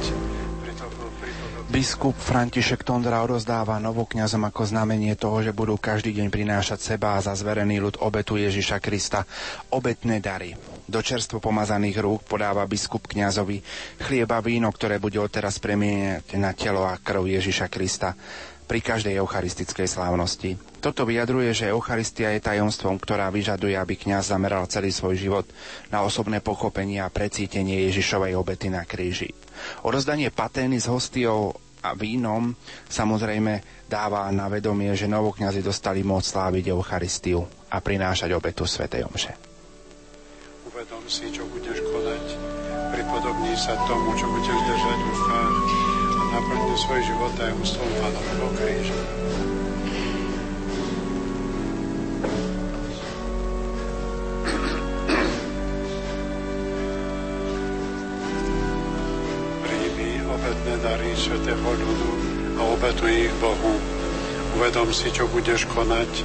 Biskup František Tondra rozdáva novokňazom ako znamenie toho, že budú každý deň prinášať seba a za zverený ľud obetu Ježiša Krista obetné dary. Do čerstvo pomazaných rúk podáva biskup kňazovi chlieba víno, ktoré bude odteraz premieňať na telo a krv Ježiša Krista pri každej eucharistickej slávnosti. Toto vyjadruje, že Eucharistia je tajomstvom, ktorá vyžaduje, aby kňaz zameral celý svoj život na osobné pochopenie a precítenie Ježišovej obety na kríži. Odozdanie patény s hostiou a vínom samozrejme dáva na vedomie, že novokňazi dostali moc sláviť Eucharistiu a prinášať obetu Sv. Omše. Uvedom si, čo budeš konať, pripodobní sa tomu, čo budeš držať v rukách a naplňuj svoj život tajomstvom Pánovho kríža. Svetého ľudu a obetuj ich Bohu. Uvedom si, čo budeš konať,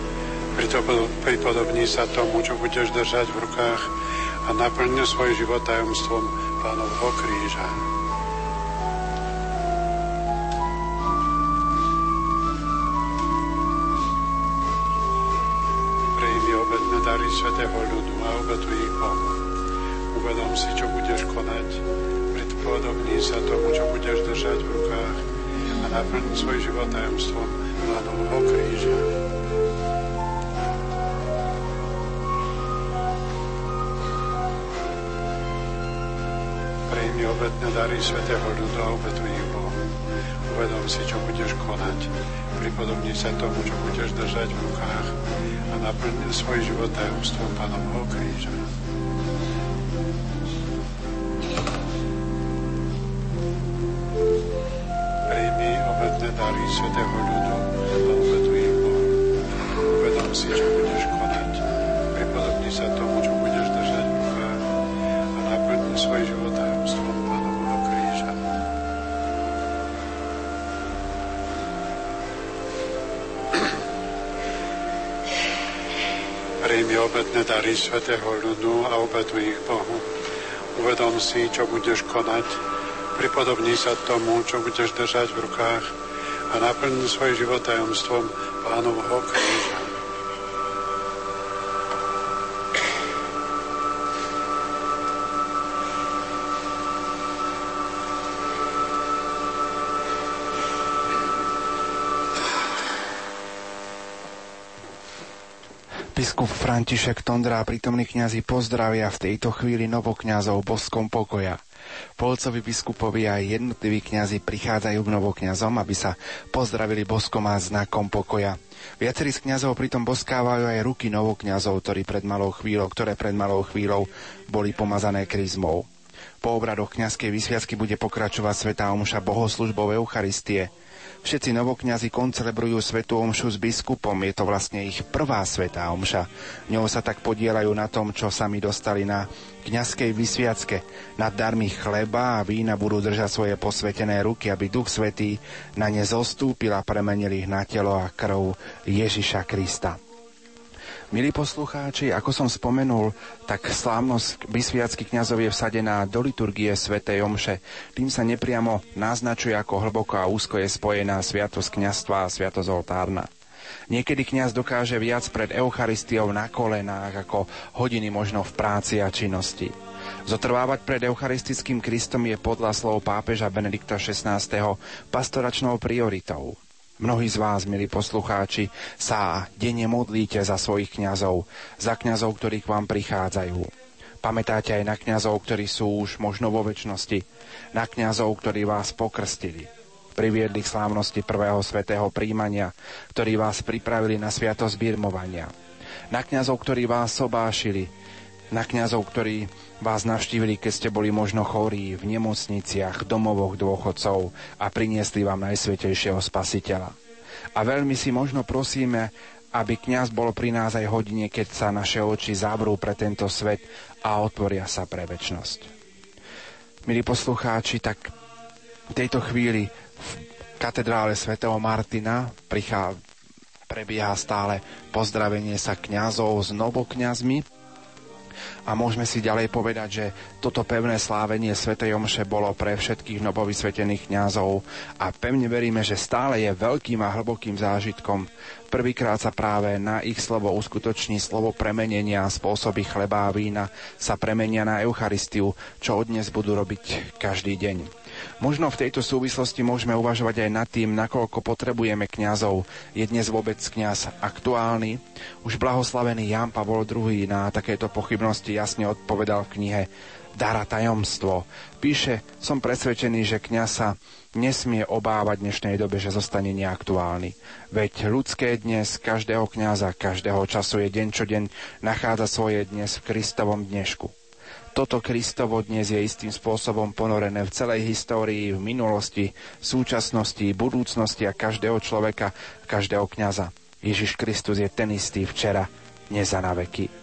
pripodobní sa tomu, čo budeš držať v rukách a naplň svoj život tajomstvom Pánovho kríža. Prejmi obetné dary Svetého ľudu a obetuj ich Bohu. Uvedom si, čo budeš konať, Podobný sa tomu, čo budeš držať v rukách a naplniť svoj život tajomstvom Pánovho kríža. Prejmi obetné dary Svetého ľudu a obetuj ich Bohu. Uvedom si, čo budeš konať. Pripodobni sa tomu, čo budeš držať v rukách a naplň svoj život tajomstvom Pánovho kríža. Dary svetého ľudu a obetuj im Bohu. Uvedom si, čo budeš konať. Pripodobni sa tomu, čo budeš držať v rukách a naplni svoj život tajomstvom Pánovho kríža. Príjmi obetné dary svetého ľudu a obetuj ich Bohu. Uvedom si, čo budeš konať, pripodobní sa tomu, čo budeš držať v rukách a naplniť svoj život tajomstvom pánovho kríža. Biskup František Tondra a prítomní kňazi pozdravia v tejto chvíli novokňazov boskom pokoja. Polcovi biskupovi a jednotliví kňazi prichádzajú k novokňazom, aby sa pozdravili boskom a znakom pokoja. Viacerí z kňazov pritom boskávajú aj ruky novokňazov, ktorí pred malou chvíľou, ktoré pred malou chvíľou boli pomazané kryzmou. Po obradoch kňazskej vysviacky bude pokračovať Svetá Omša bohoslužbou Eucharistie. Všetci novokňazi koncelebrujú svetú omšu s biskupom, je to vlastne ich prvá svetá omša. Ňou sa tak podielajú na tom, čo sami dostali na kňazskej vysviacke. Nad darmi chleba a vína budú držať svoje posvetené ruky, aby Duch Svetý na ne zostúpil a premenil ich na telo a krv Ježiša Krista. Milí poslucháči, ako som spomenul, tak slávnosť vysviacky kňazov je vsadená do liturgie svätej Omše. Tým sa nepriamo naznačuje, ako hlboko a úzko je spojená sviatosť kňazstva a sviatosť oltárna. Niekedy kňaz dokáže viac pred Eucharistiou na kolenách ako hodiny možno v práci a činnosti. Zotrvávať pred eucharistickým Kristom je podľa slov pápeža Benedikta XVI. pastoračnou prioritou. Mnohí z vás, milí poslucháči, sa denne modlíte za svojich kňazov, za kňazov, ktorí k vám prichádzajú. Pamätáte aj na kňazov, ktorí sú už možno vo väčšnosti, na kňazov, ktorí vás pokrstili, priviedli k slávnosti prvého svetého príjmania, ktorí vás pripravili na sviatosť birmovania, na kňazov, ktorí vás sobášili, na kňazov, ktorí vás navštívili, keď ste boli možno chorí v nemocniciach, domovoch dôchodcov a priniesli vám najsvetejšieho spasiteľa. A veľmi si možno prosíme, aby kňaz bol pri nás aj hodine, keď sa naše oči zabrú pre tento svet a otvoria sa pre väčnosť. Milí poslucháči, tak v tejto chvíli v katedrále svätého Martina prichá, prebieha stále pozdravenie sa kňazov s novokňazmi, a môžeme si ďalej povedať, že toto pevné slávenie Svetej Omše bolo pre všetkých novovysvetených kňazov a pevne veríme, že stále je veľkým a hlbokým zážitkom. Prvýkrát sa práve na ich slovo uskutoční slovo premenenia spôsoby chleba a vína sa premenia na Eucharistiu, čo od dnes budú robiť každý deň. Možno v tejto súvislosti môžeme uvažovať aj nad tým, nakoľko potrebujeme kňazov. Je dnes vôbec kňaz aktuálny? Už blahoslavený Jan Pavol II na takéto pochybnosti jasne odpovedal v knihe Dara tajomstvo. Píše, som presvedčený, že kňaz sa nesmie obávať v dnešnej dobe, že zostane neaktuálny. Veď ľudské dnes každého kňaza, každého času je deň čo deň nachádza svoje dnes v Kristovom dnešku. Toto Kristovo dnes je istým spôsobom ponorené v celej histórii, v minulosti, súčasnosti, budúcnosti a každého človeka, každého kňaza. Ježiš Kristus je ten istý včera, dnes a na veky.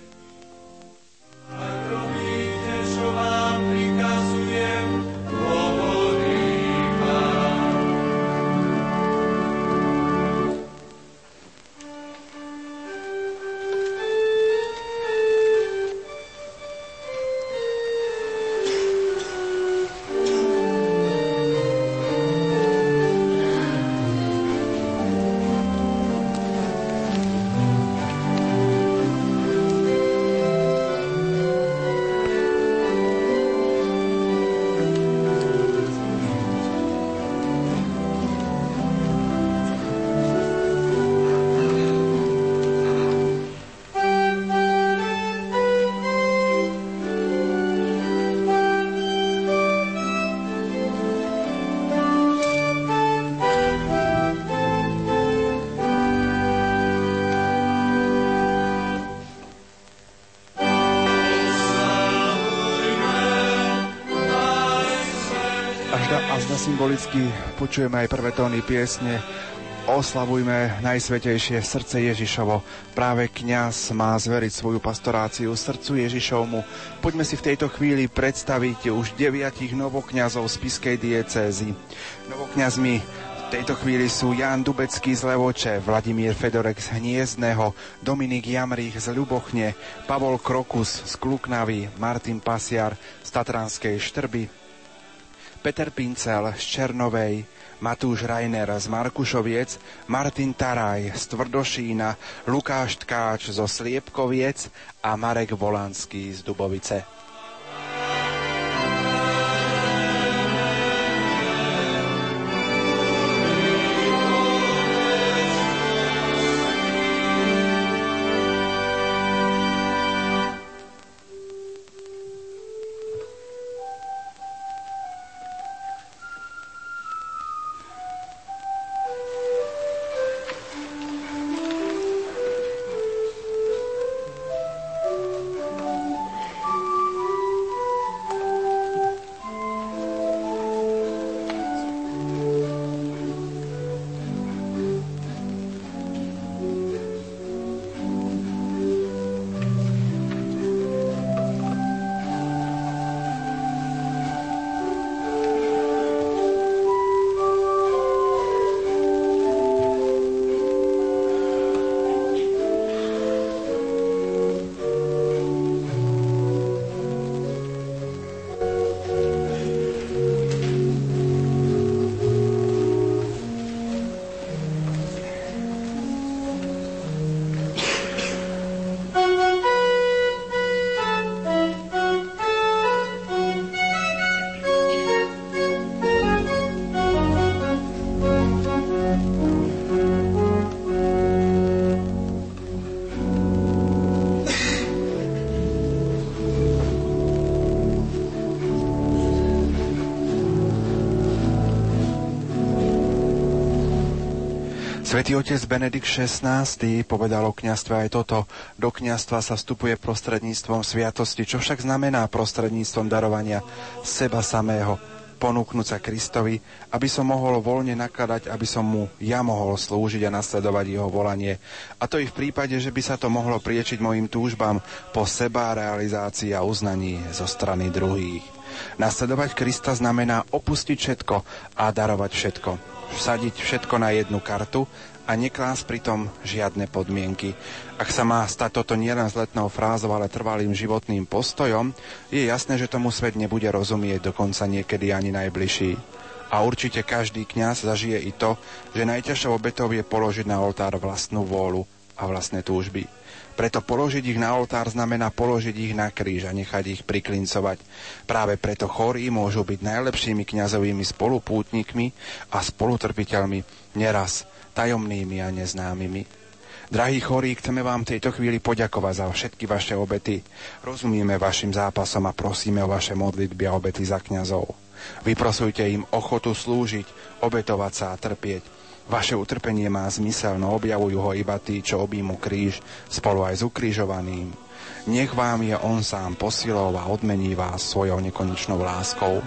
Symbolicky počujeme aj prvé tóny piesne Oslavujme najsvetejšie srdce Ježišovo. Práve kňaz má zveriť svoju pastoráciu srdcu Ježišovmu. Poďme si v tejto chvíli predstaviť už deviatich novokňazov z Piskej diecézy. Novokňazmi v tejto chvíli sú Jan Dubecký z Levoče, Vladimír Fedorek z Hniezdného, Dominik Jamrich z Ľubochne, Pavol Krokus z Kluknavy, Martin Pasiar z Tatranskej Štrby, Peter Pincel z Černovej, Matúš Rajner z Markušoviec, Martin Taraj z Tvrdošína, Lukáš Tkáč zo Sliepkoviec a Marek Volanský z Dubovice. Otec Benedikt XVI povedal o kniastve aj toto. Do kniastva sa vstupuje prostredníctvom sviatosti, čo však znamená prostredníctvom darovania seba samého, ponúknuť sa Kristovi, aby som mohol voľne nakladať, aby som mu ja mohol slúžiť a nasledovať jeho volanie. A to i v prípade, že by sa to mohlo priečiť mojim túžbám po seba realizácii a uznaní zo strany druhých. Nasledovať Krista znamená opustiť všetko a darovať všetko vsadiť všetko na jednu kartu a neklásť pritom žiadne podmienky. Ak sa má stať toto nielen zletnou frázou, ale trvalým životným postojom, je jasné, že tomu svet nebude rozumieť dokonca niekedy ani najbližší. A určite každý kňaz zažije i to, že najťažšou obetou je položiť na oltár vlastnú vôľu, a vlastné túžby. Preto položiť ich na oltár znamená položiť ich na kríž a nechať ich priklincovať. Práve preto chorí môžu byť najlepšími kňazovými spolupútnikmi a spolutrpiteľmi, neraz tajomnými a neznámymi. Drahí chorí, chceme vám tejto chvíli poďakovať za všetky vaše obety. Rozumieme vašim zápasom a prosíme o vaše modlitby a obety za kňazov. Vyprosujte im ochotu slúžiť, obetovať sa a trpieť Vaše utrpenie má zmysel, no objavujú ho iba tí, čo objímu kríž spolu aj s ukrižovaným. Nech vám je on sám posilov a odmení vás svojou nekonečnou láskou.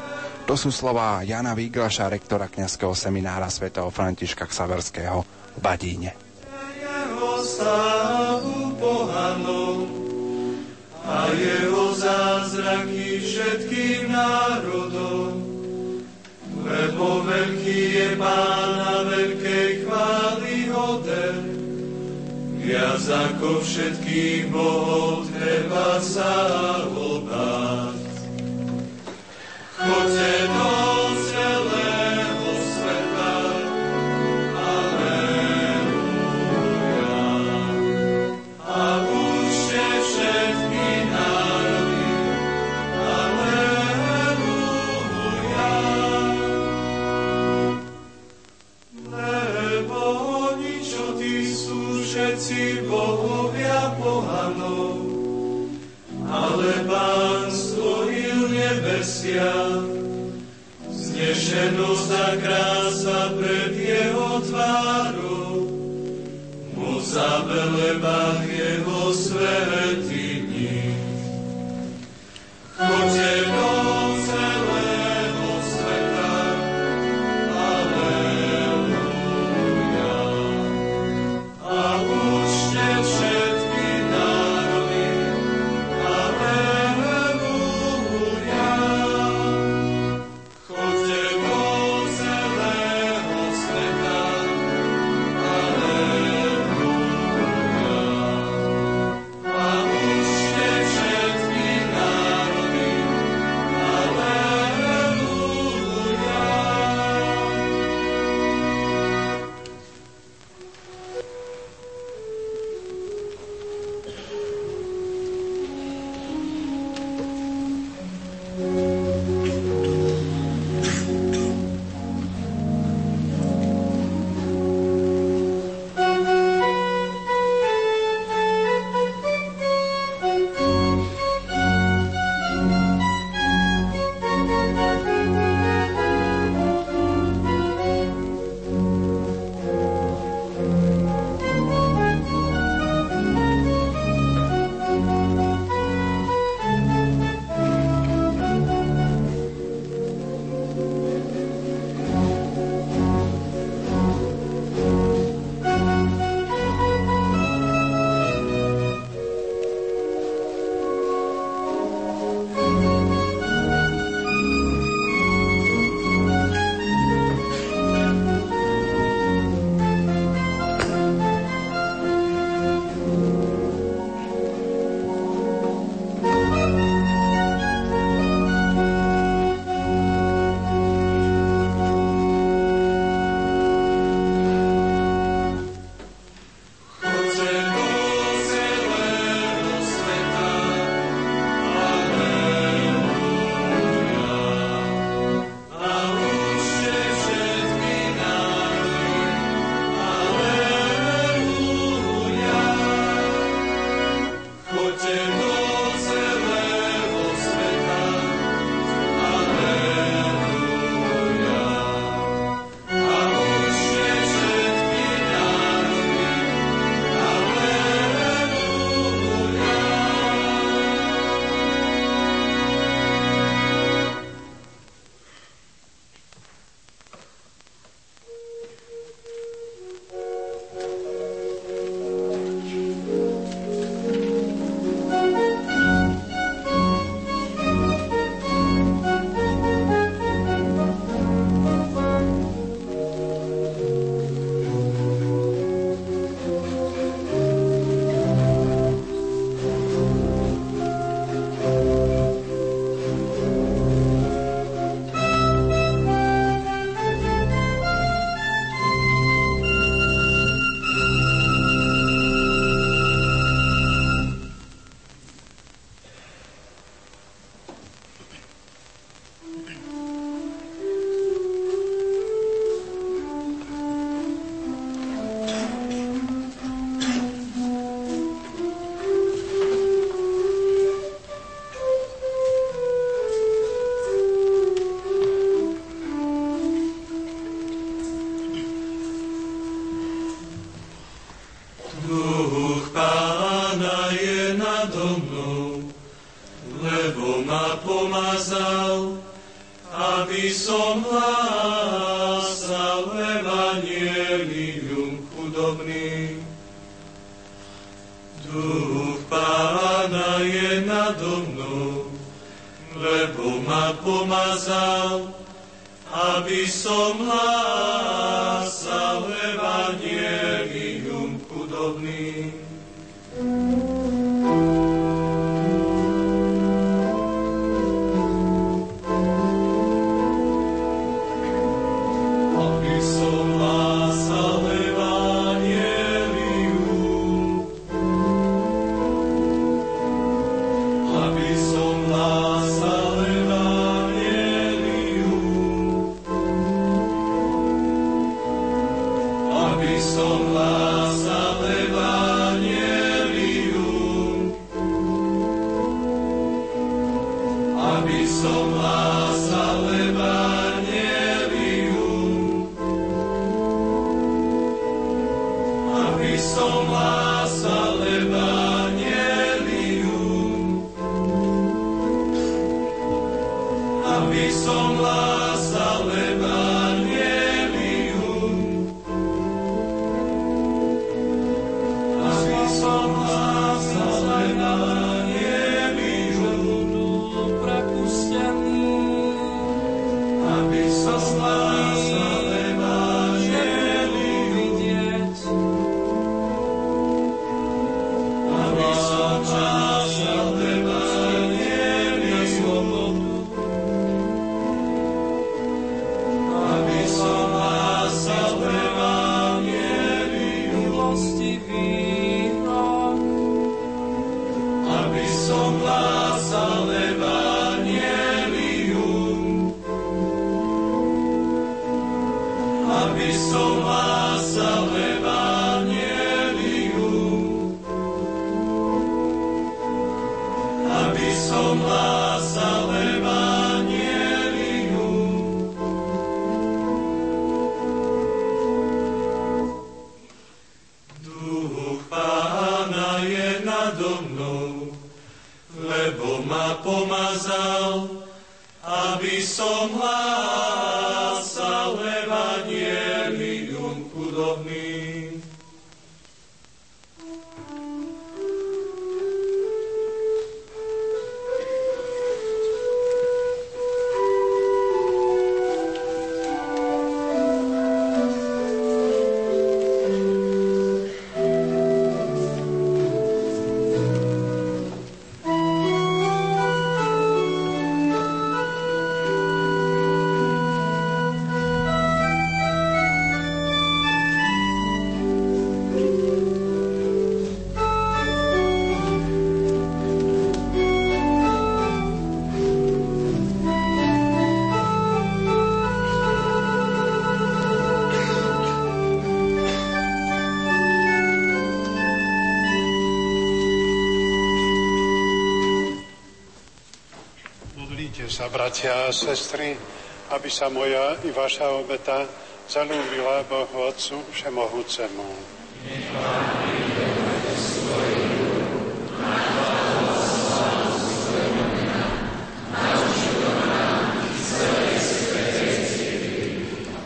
To sú slová Jana Výglaša, rektora kňazského seminára svätého Františka Ksaverského v Badíne. a jeho zázraky všetkým národom lebo veľký je Pán a veľkej chvály hoden. Viac ako všetkých bohov treba sa obáť. Choďte do nebesia. Znešenosť a krása pred jeho tvárou, moc a veleba jeho svetini. Choďte do bratia a sestry, aby sa moja i vaša obeta zalúbila Bohu Otcu Všemohúcemu.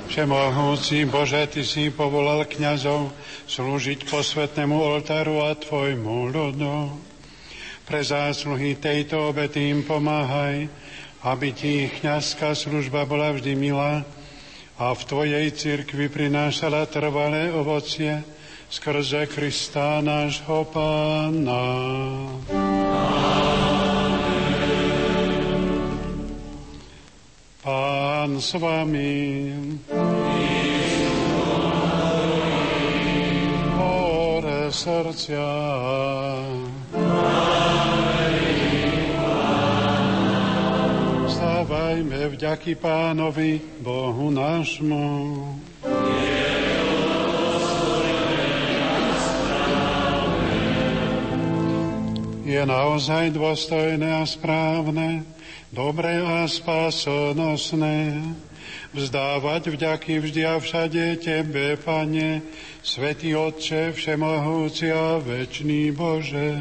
Všemohúci Bože, Ty si povolal kňazov slúžiť posvetnému oltáru a Tvojmu ľudu. Pre zásluhy tejto obety im pomáhaj, aby ti kniazská služba bola vždy milá a v Tvojej cirkvi prinášala trvalé ovocie skrze Krista nášho Pána. Pán s vami. Hore srdcia. Vzdávajme vďaky pánovi, Bohu nášmu. Je naozaj dôstojné a správne, dobré a spásonosné, vzdávať vďaky vždy a všade Tebe, Pane, Svetý Otče, Všemohúci a Večný Bože,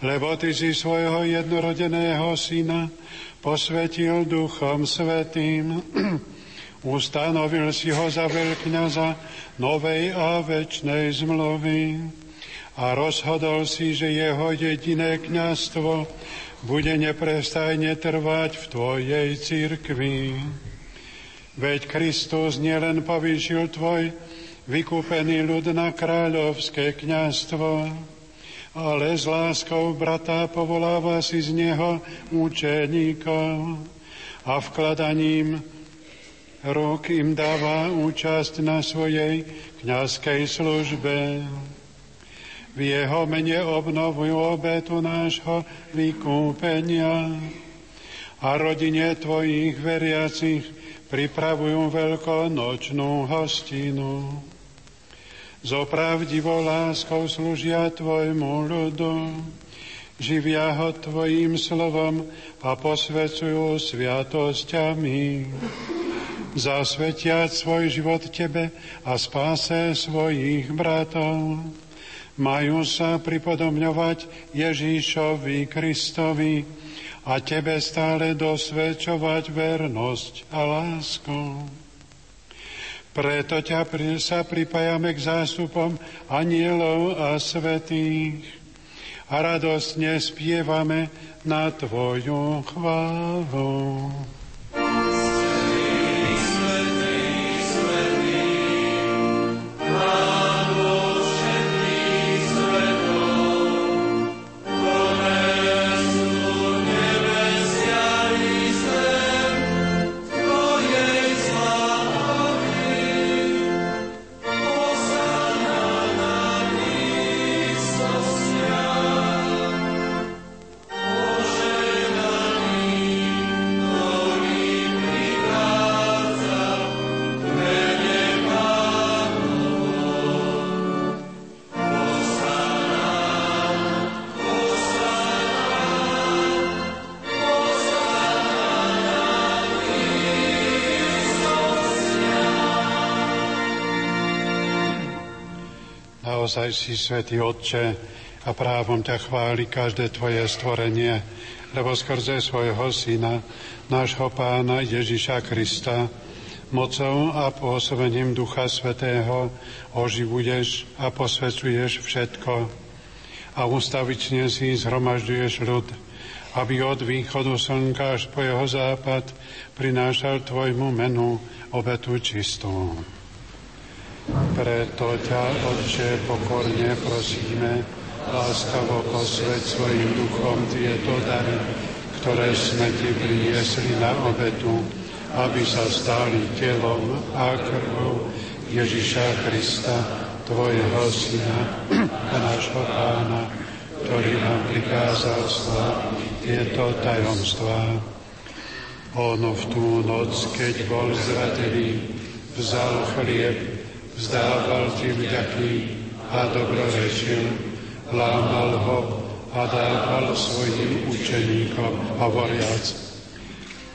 lebo Ty si svojho jednorodeného syna posvetil Duchom Svetým. Ustanovil si ho za veľkňaza novej a večnej zmluvy a rozhodol si, že jeho jediné kňastvo bude neprestajne trvať v Tvojej církvi. Veď Kristus nielen povýšil Tvoj vykúpený ľud na kráľovské kňastvo, ale s láskou brata povoláva si z neho učeníkov a vkladaním rúk im dáva účasť na svojej kňazskej službe. V jeho mene obnovujú obetu nášho vykúpenia a rodine tvojich veriacich pripravujú veľkonočnú hostinu so pravdivou láskou slúžia Tvojmu ľudu, živia ho Tvojim slovom a posvecujú sviatosťami. Zasvetiať svoj život Tebe a spáse svojich bratov. Majú sa pripodobňovať Ježíšovi Kristovi a Tebe stále dosvedčovať vernosť a lásku. Preto ťa sa pripájame k zástupom anielov a svetých a radostne spievame na Tvoju chválu. Naozaj si, Svetý Otče, a právom ťa chváli každé Tvoje stvorenie, lebo skrze svojho Syna, nášho Pána Ježiša Krista, mocou a pôsobením Ducha Svetého oživuješ a posvecuješ všetko a ustavične si zhromažďuješ ľud, aby od východu slnka až po jeho západ prinášal Tvojmu menu obetu čistú. Preto ťa, Otče, pokorne prosíme, láskavo posveď svojim duchom tieto dary, ktoré sme Ti priniesli na obetu, aby sa stali telom a krvou Ježiša Krista, Tvojho Syna a nášho Pána, ktorý nám prikázal sláviť tieto tajomstvá. On v tú noc, keď bol zradený, vzal chlieb, vzdával ti vďaky a dobrorečil, lámal ho a dával svojim učeníkom, hovoriac,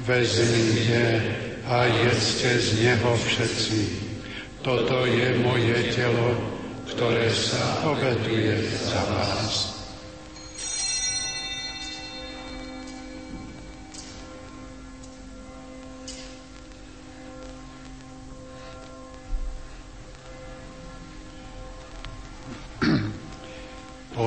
vezmite a jedzte z neho všetci. Toto je moje telo, ktoré sa obetuje za vás.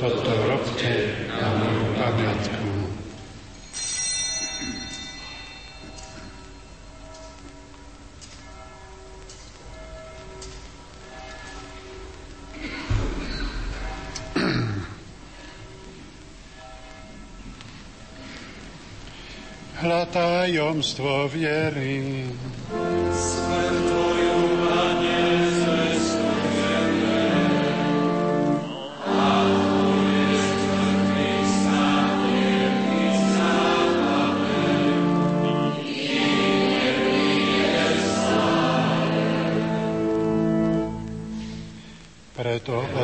toto robte na moju pamiatku. Hľatajomstvo viery.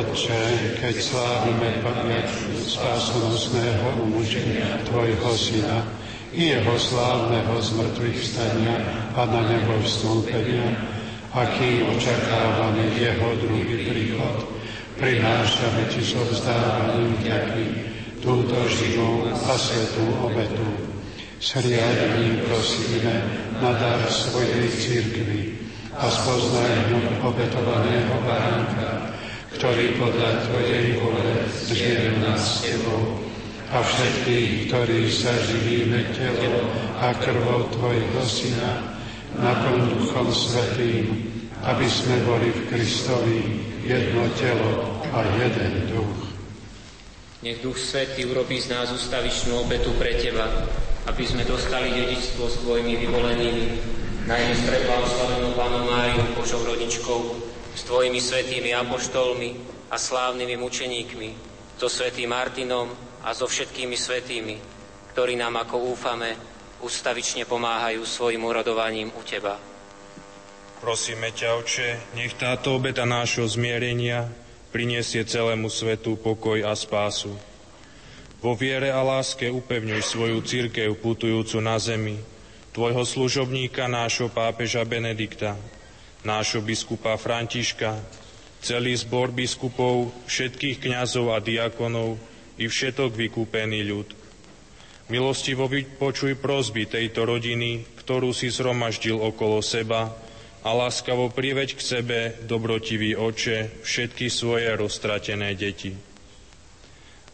Oče, keď slávime pamiať spásonosného umúčenia Tvojho Syna i jeho slávneho zmrtvých vstania a na nebo vstúpenia, aký očakávame jeho druhý príchod, prinášame Ti so vzdávaním vďaky túto živou a svetú obetu. Sriadni prosíme na dar svojej církvy a spoznaj obetovaného baránka, ktorý podľa Tvojej vole zmieril nás s Tebou a všetkých, ktorí sa živíme telo a krvou Tvojho Syna, nakon Duchom Svetým, aby sme boli v Kristovi jedno telo a jeden duch. Nech Duch Svetý urobí z nás ustavičnú obetu pre Teba, aby sme dostali dedičstvo s Tvojimi vyvolenými, najmä s preblahoslavenou Pánom Máriou, Božou rodičkou, s tvojimi svetými apoštolmi a slávnymi mučeníkmi, so svetým Martinom a so všetkými svetými, ktorí nám, ako úfame, ustavične pomáhajú svojim urodovaním u Teba. Prosíme ťa, Oče, nech táto obeta nášho zmierenia priniesie celému svetu pokoj a spásu. Vo viere a láske upevňuj svoju církev putujúcu na zemi, tvojho služobníka, nášho pápeža Benedikta, nášho biskupa Františka, celý zbor biskupov, všetkých kňazov a diakonov i všetok vykúpený ľud. Milostivo vypočuj prosby tejto rodiny, ktorú si zhromaždil okolo seba a láskavo priveď k sebe, dobrotivý oče, všetky svoje roztratené deti.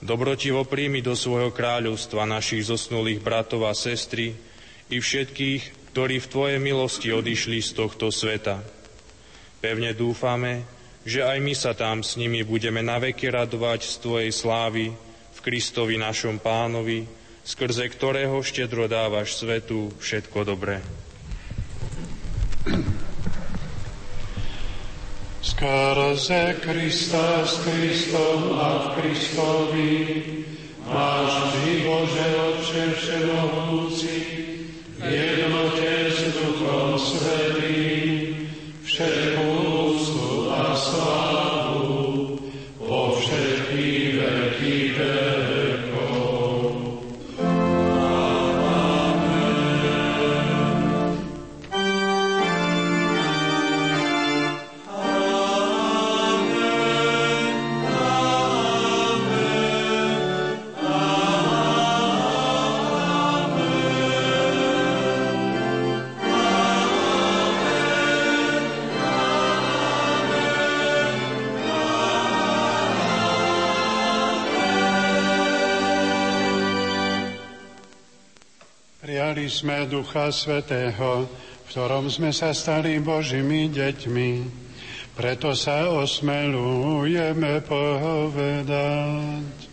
Dobrotivo príjmi do svojho kráľovstva našich zosnulých bratov a sestry i všetkých, ktorí v Tvojej milosti odišli z tohto sveta Pevne dúfame, že aj my sa tam s nimi budeme naveky radovať z Tvojej slávy v Kristovi našom pánovi, skrze ktorého štedro dávaš svetu všetko dobré. Skrze Krista s Kristom a v Kristovi Ty, Bože Otče Všemohúci, jednote s Duchom Svetým, všetko sme Ducha Svetého, v ktorom sme sa stali Božími deťmi. Preto sa osmelujeme povedať.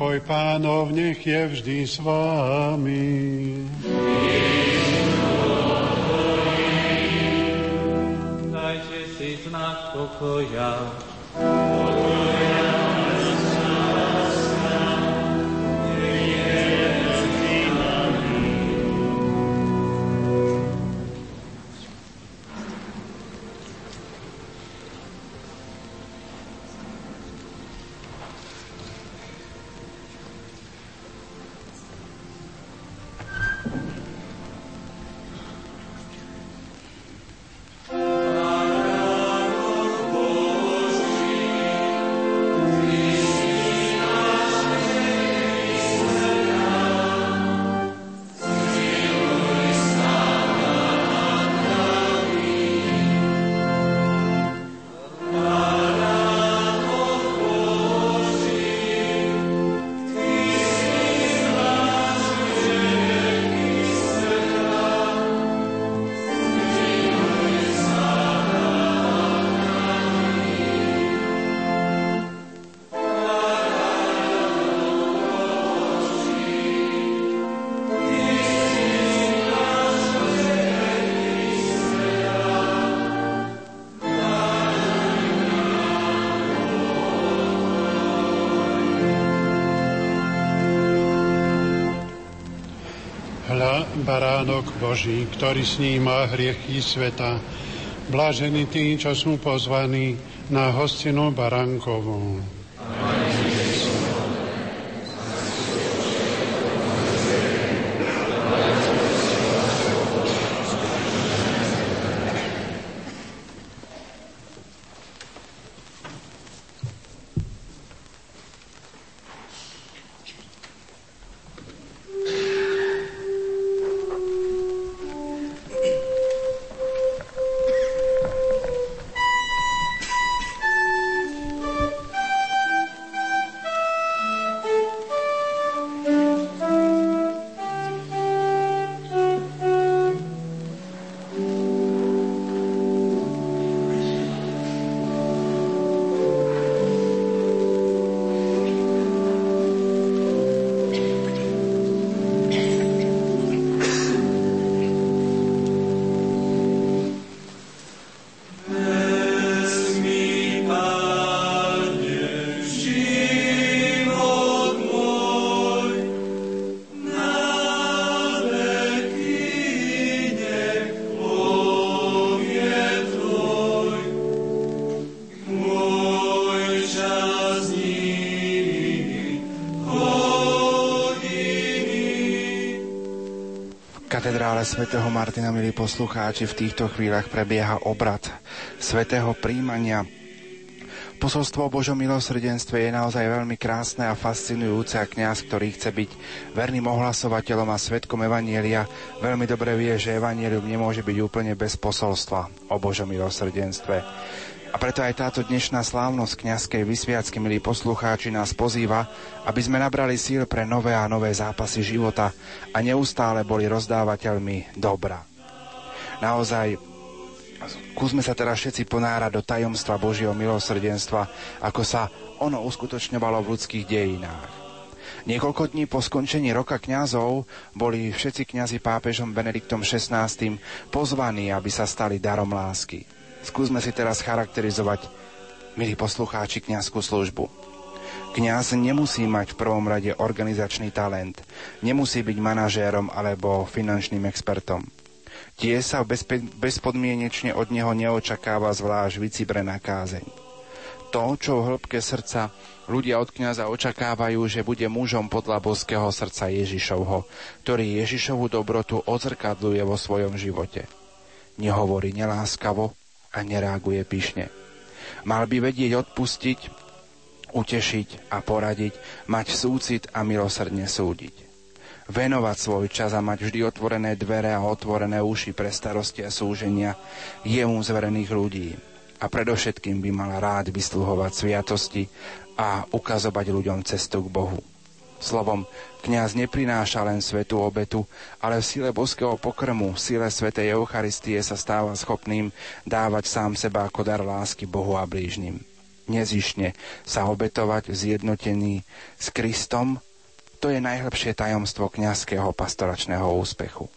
Pokoj pánov nech je vždy s vámi. Dajte si znak pokoja. Baránok Boží, ktorý sníma hriechy sveta. Blažení tí, čo sú pozvaní na hostinu baránkovú. Katedrále svätého Martina, milí poslucháči, v týchto chvíľach prebieha obrad svätého príjmania. Posolstvo o Božom milosrdenstve je naozaj veľmi krásne a fascinujúce a kňaz, ktorý chce byť verným ohlasovateľom a svetkom Evanielia, veľmi dobre vie, že Evanielium nemôže byť úplne bez posolstva o Božom milosrdenstve. Preto aj táto dnešná slávnosť kňazskej vysviacky, milí poslucháči, nás pozýva, aby sme nabrali síl pre nové a nové zápasy života a neustále boli rozdávateľmi dobra. Naozaj, skúsme sa teraz všetci ponárať do tajomstva Božieho milosrdenstva, ako sa ono uskutočňovalo v ľudských dejinách. Niekoľko dní po skončení roka kňazov boli všetci kňazi pápežom Benediktom XVI pozvaní, aby sa stali darom lásky. Skúsme si teraz charakterizovať, milí poslucháči, kňazskú službu. Kňaz nemusí mať v prvom rade organizačný talent, nemusí byť manažérom alebo finančným expertom. Tie sa bezpodmienečne od neho neočakáva zvlášť vycibrená kázeň. To, čo v hĺbke srdca ľudia od kňaza očakávajú, že bude mužom podľa boského srdca Ježišovho, ktorý Ježišovu dobrotu odzrkadluje vo svojom živote. Nehovorí neláskavo, a nereaguje pyšne. Mal by vedieť odpustiť utešiť a poradiť, mať súcit a milosrdne súdiť venovať svoj čas a mať vždy otvorené dvere a otvorené uši pre starosti a súženia jemu zverených ľudí. A predovšetkým by mal rád vysluhovať sviatosti a ukazovať ľuďom cestu k Bohu. Slovom, kňaz neprináša len svetú obetu, ale v sile boského pokrmu, v sile svetej Eucharistie sa stáva schopným dávať sám seba ako dar lásky Bohu a blížnym. Nezišne sa obetovať zjednotený s Kristom to je najlepšie tajomstvo kňazského pastoračného úspechu.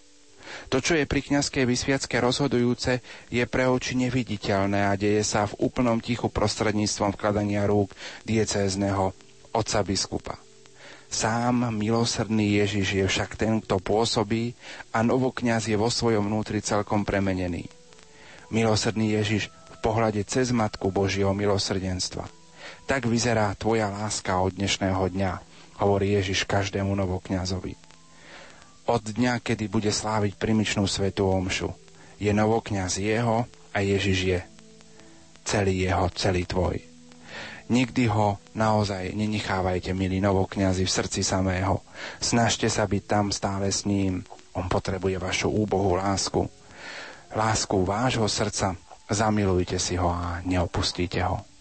To, čo je pri kňazskej vysviacke rozhodujúce, je pre oči neviditeľné a deje sa v úplnom tichu prostredníctvom vkladania rúk diecézneho otca biskupa. Sám milosrdný Ježiš je však ten, kto pôsobí a novokňaz je vo svojom vnútri celkom premenený. Milosrdný Ježiš v pohľade cez Matku Božieho milosrdenstva. Tak vyzerá tvoja láska od dnešného dňa, hovorí Ježiš každému novokňazovi. Od dňa, kedy bude sláviť primičnú svetú omšu, je novokňaz jeho a Ježiš je celý jeho, celý tvoj. Nikdy ho naozaj nenechávajte, milí novokňazi, v srdci samého. Snažte sa byť tam stále s ním. On potrebuje vašu úbohú lásku. Lásku vášho srdca. Zamilujte si ho a neopustíte ho.